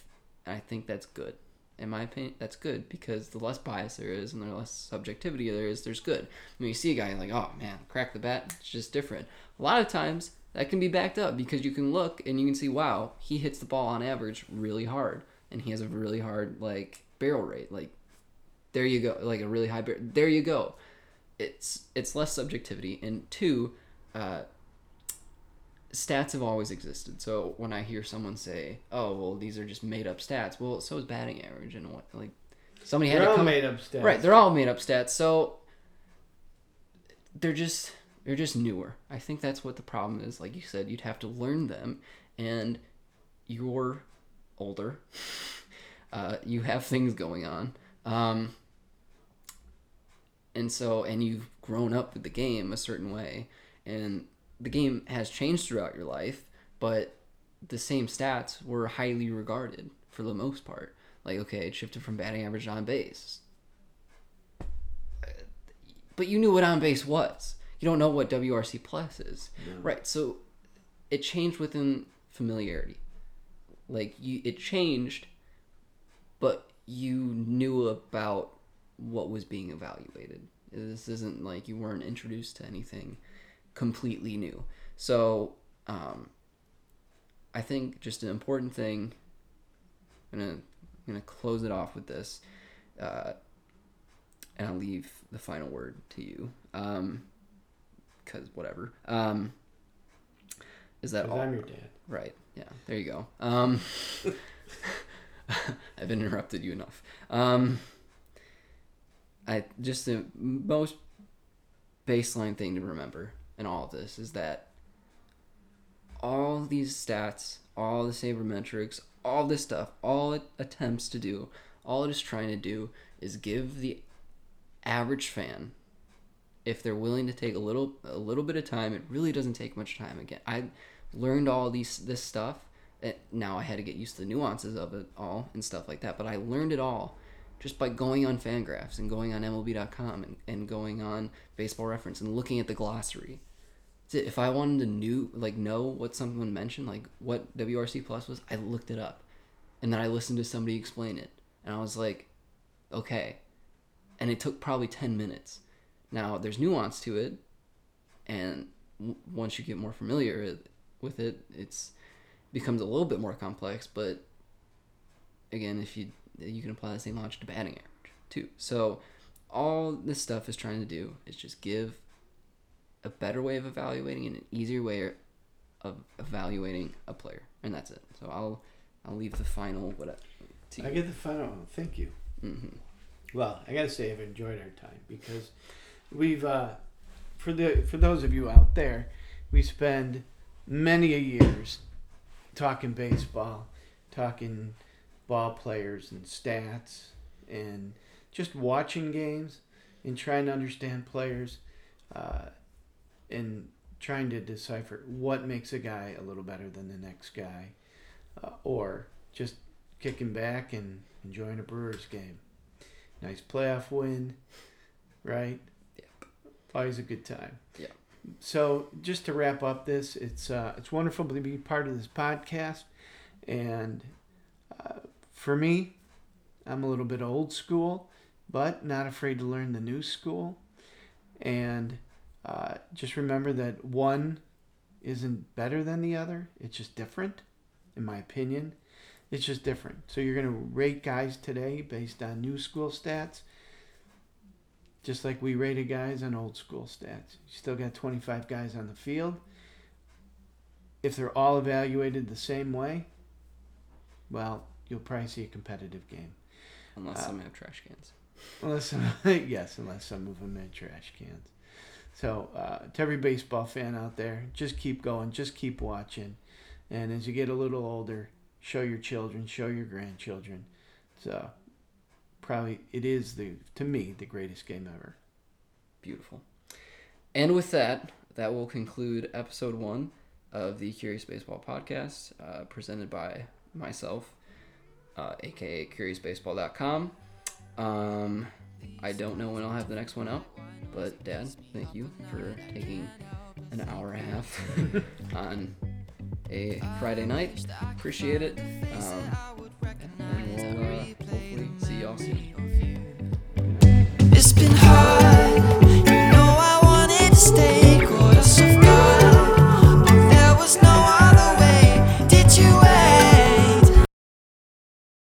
I think that's good. In my opinion, that's good because the less bias there is and the less subjectivity there is, there's good. When you see a guy like, oh man, crack the bat, it's just different. A lot of times that can be backed up because you can look and you can see, wow, he hits the ball on average really hard, and he has a really hard like barrel rate. Like, there you go, like a really high barrel. There you go it's it's less subjectivity and two uh, stats have always existed. So when i hear someone say oh well these are just made up stats well so is batting average and what like somebody had they're to all come made up stats. right they're all made up stats. So they're just they're just newer. I think that's what the problem is. Like you said you'd have to learn them. And you're older. Uh, you have things going on. Um, and so and you've grown up with the game a certain way. And the game has changed throughout your life but the same stats were highly regarded for the most part. Like okay it shifted from batting average to on base. But you knew what on base was. You don't know what wrc plus is. Right so it changed within familiarity. Like you it changed but you knew about what was being evaluated. This isn't like you weren't introduced to anything completely new. So, um, I think just an important thing. I'm gonna I'm gonna close it off with this, uh, and I'll leave the final word to you. Um, because whatever. Um, is that all? I'm your dad. Right. Yeah. There you go. Um, I've interrupted you enough. Um, I just the most baseline thing to remember in all of this is that all these stats, all the sabermetrics, all this stuff, all it attempts to do, all it is trying to do is give the average fan if they're willing to take a little a little bit of time it really doesn't take much time again i learned all these this stuff now i had to get used to the nuances of it all and stuff like that but i learned it all just by going on fangraphs and going on mlb.com and, and going on baseball reference and looking at the glossary. If i wanted to new like know what someone mentioned like what wrc plus was i looked it up. And then i listened to somebody explain it. And i was like okay. And it took probably 10 minutes. Now there's nuance to it. And w- once you get more familiar with it it's becomes a little bit more complex. But again if you you can apply the same logic to batting average too. So all this stuff is trying to do is just give a better way of evaluating and an easier way of evaluating a player and that's it so i'll i'll leave the final what to I you. get the final. Thank you. hmm Well, I gotta say I've enjoyed our time because we've uh, for the for those of you out there, we spend many a years talking baseball, talking ball players and stats, and just watching games and trying to understand players, uh, and trying to decipher what makes a guy a little better than the next guy, uh, or just kicking back and enjoying a Brewers game. Nice playoff win, right? Yep. Always a good time. Yeah. So just to wrap up this, it's uh, it's wonderful to be part of this podcast, and uh, for me, I'm a little bit old school, but not afraid to learn the new school, and uh, just remember that one isn't better than the other. It's just different, in my opinion. It's just different. So you're going to rate guys today based on new school stats, just like we rated guys on old school stats. You still got 25 guys on the field. If they're all evaluated the same way, well, you'll probably see a competitive game. unless Uh, some have trash cans Unless some, yes, unless some of them had trash cans. So uh, to every baseball fan out there, just keep going, just keep watching, and as you get a little older, show your children, show your grandchildren. So probably it is the to me the greatest game ever. Beautiful. And with that, that will conclude episode one of the Curious Baseball podcast, uh, presented by myself, uh, aka CuriousBaseball.com. Um, I don't know when I'll have the next one out, but Dad, thank you for taking an hour and a half on a Friday night. Appreciate it. Um, and we'll uh, hopefully see y'all soon. It's been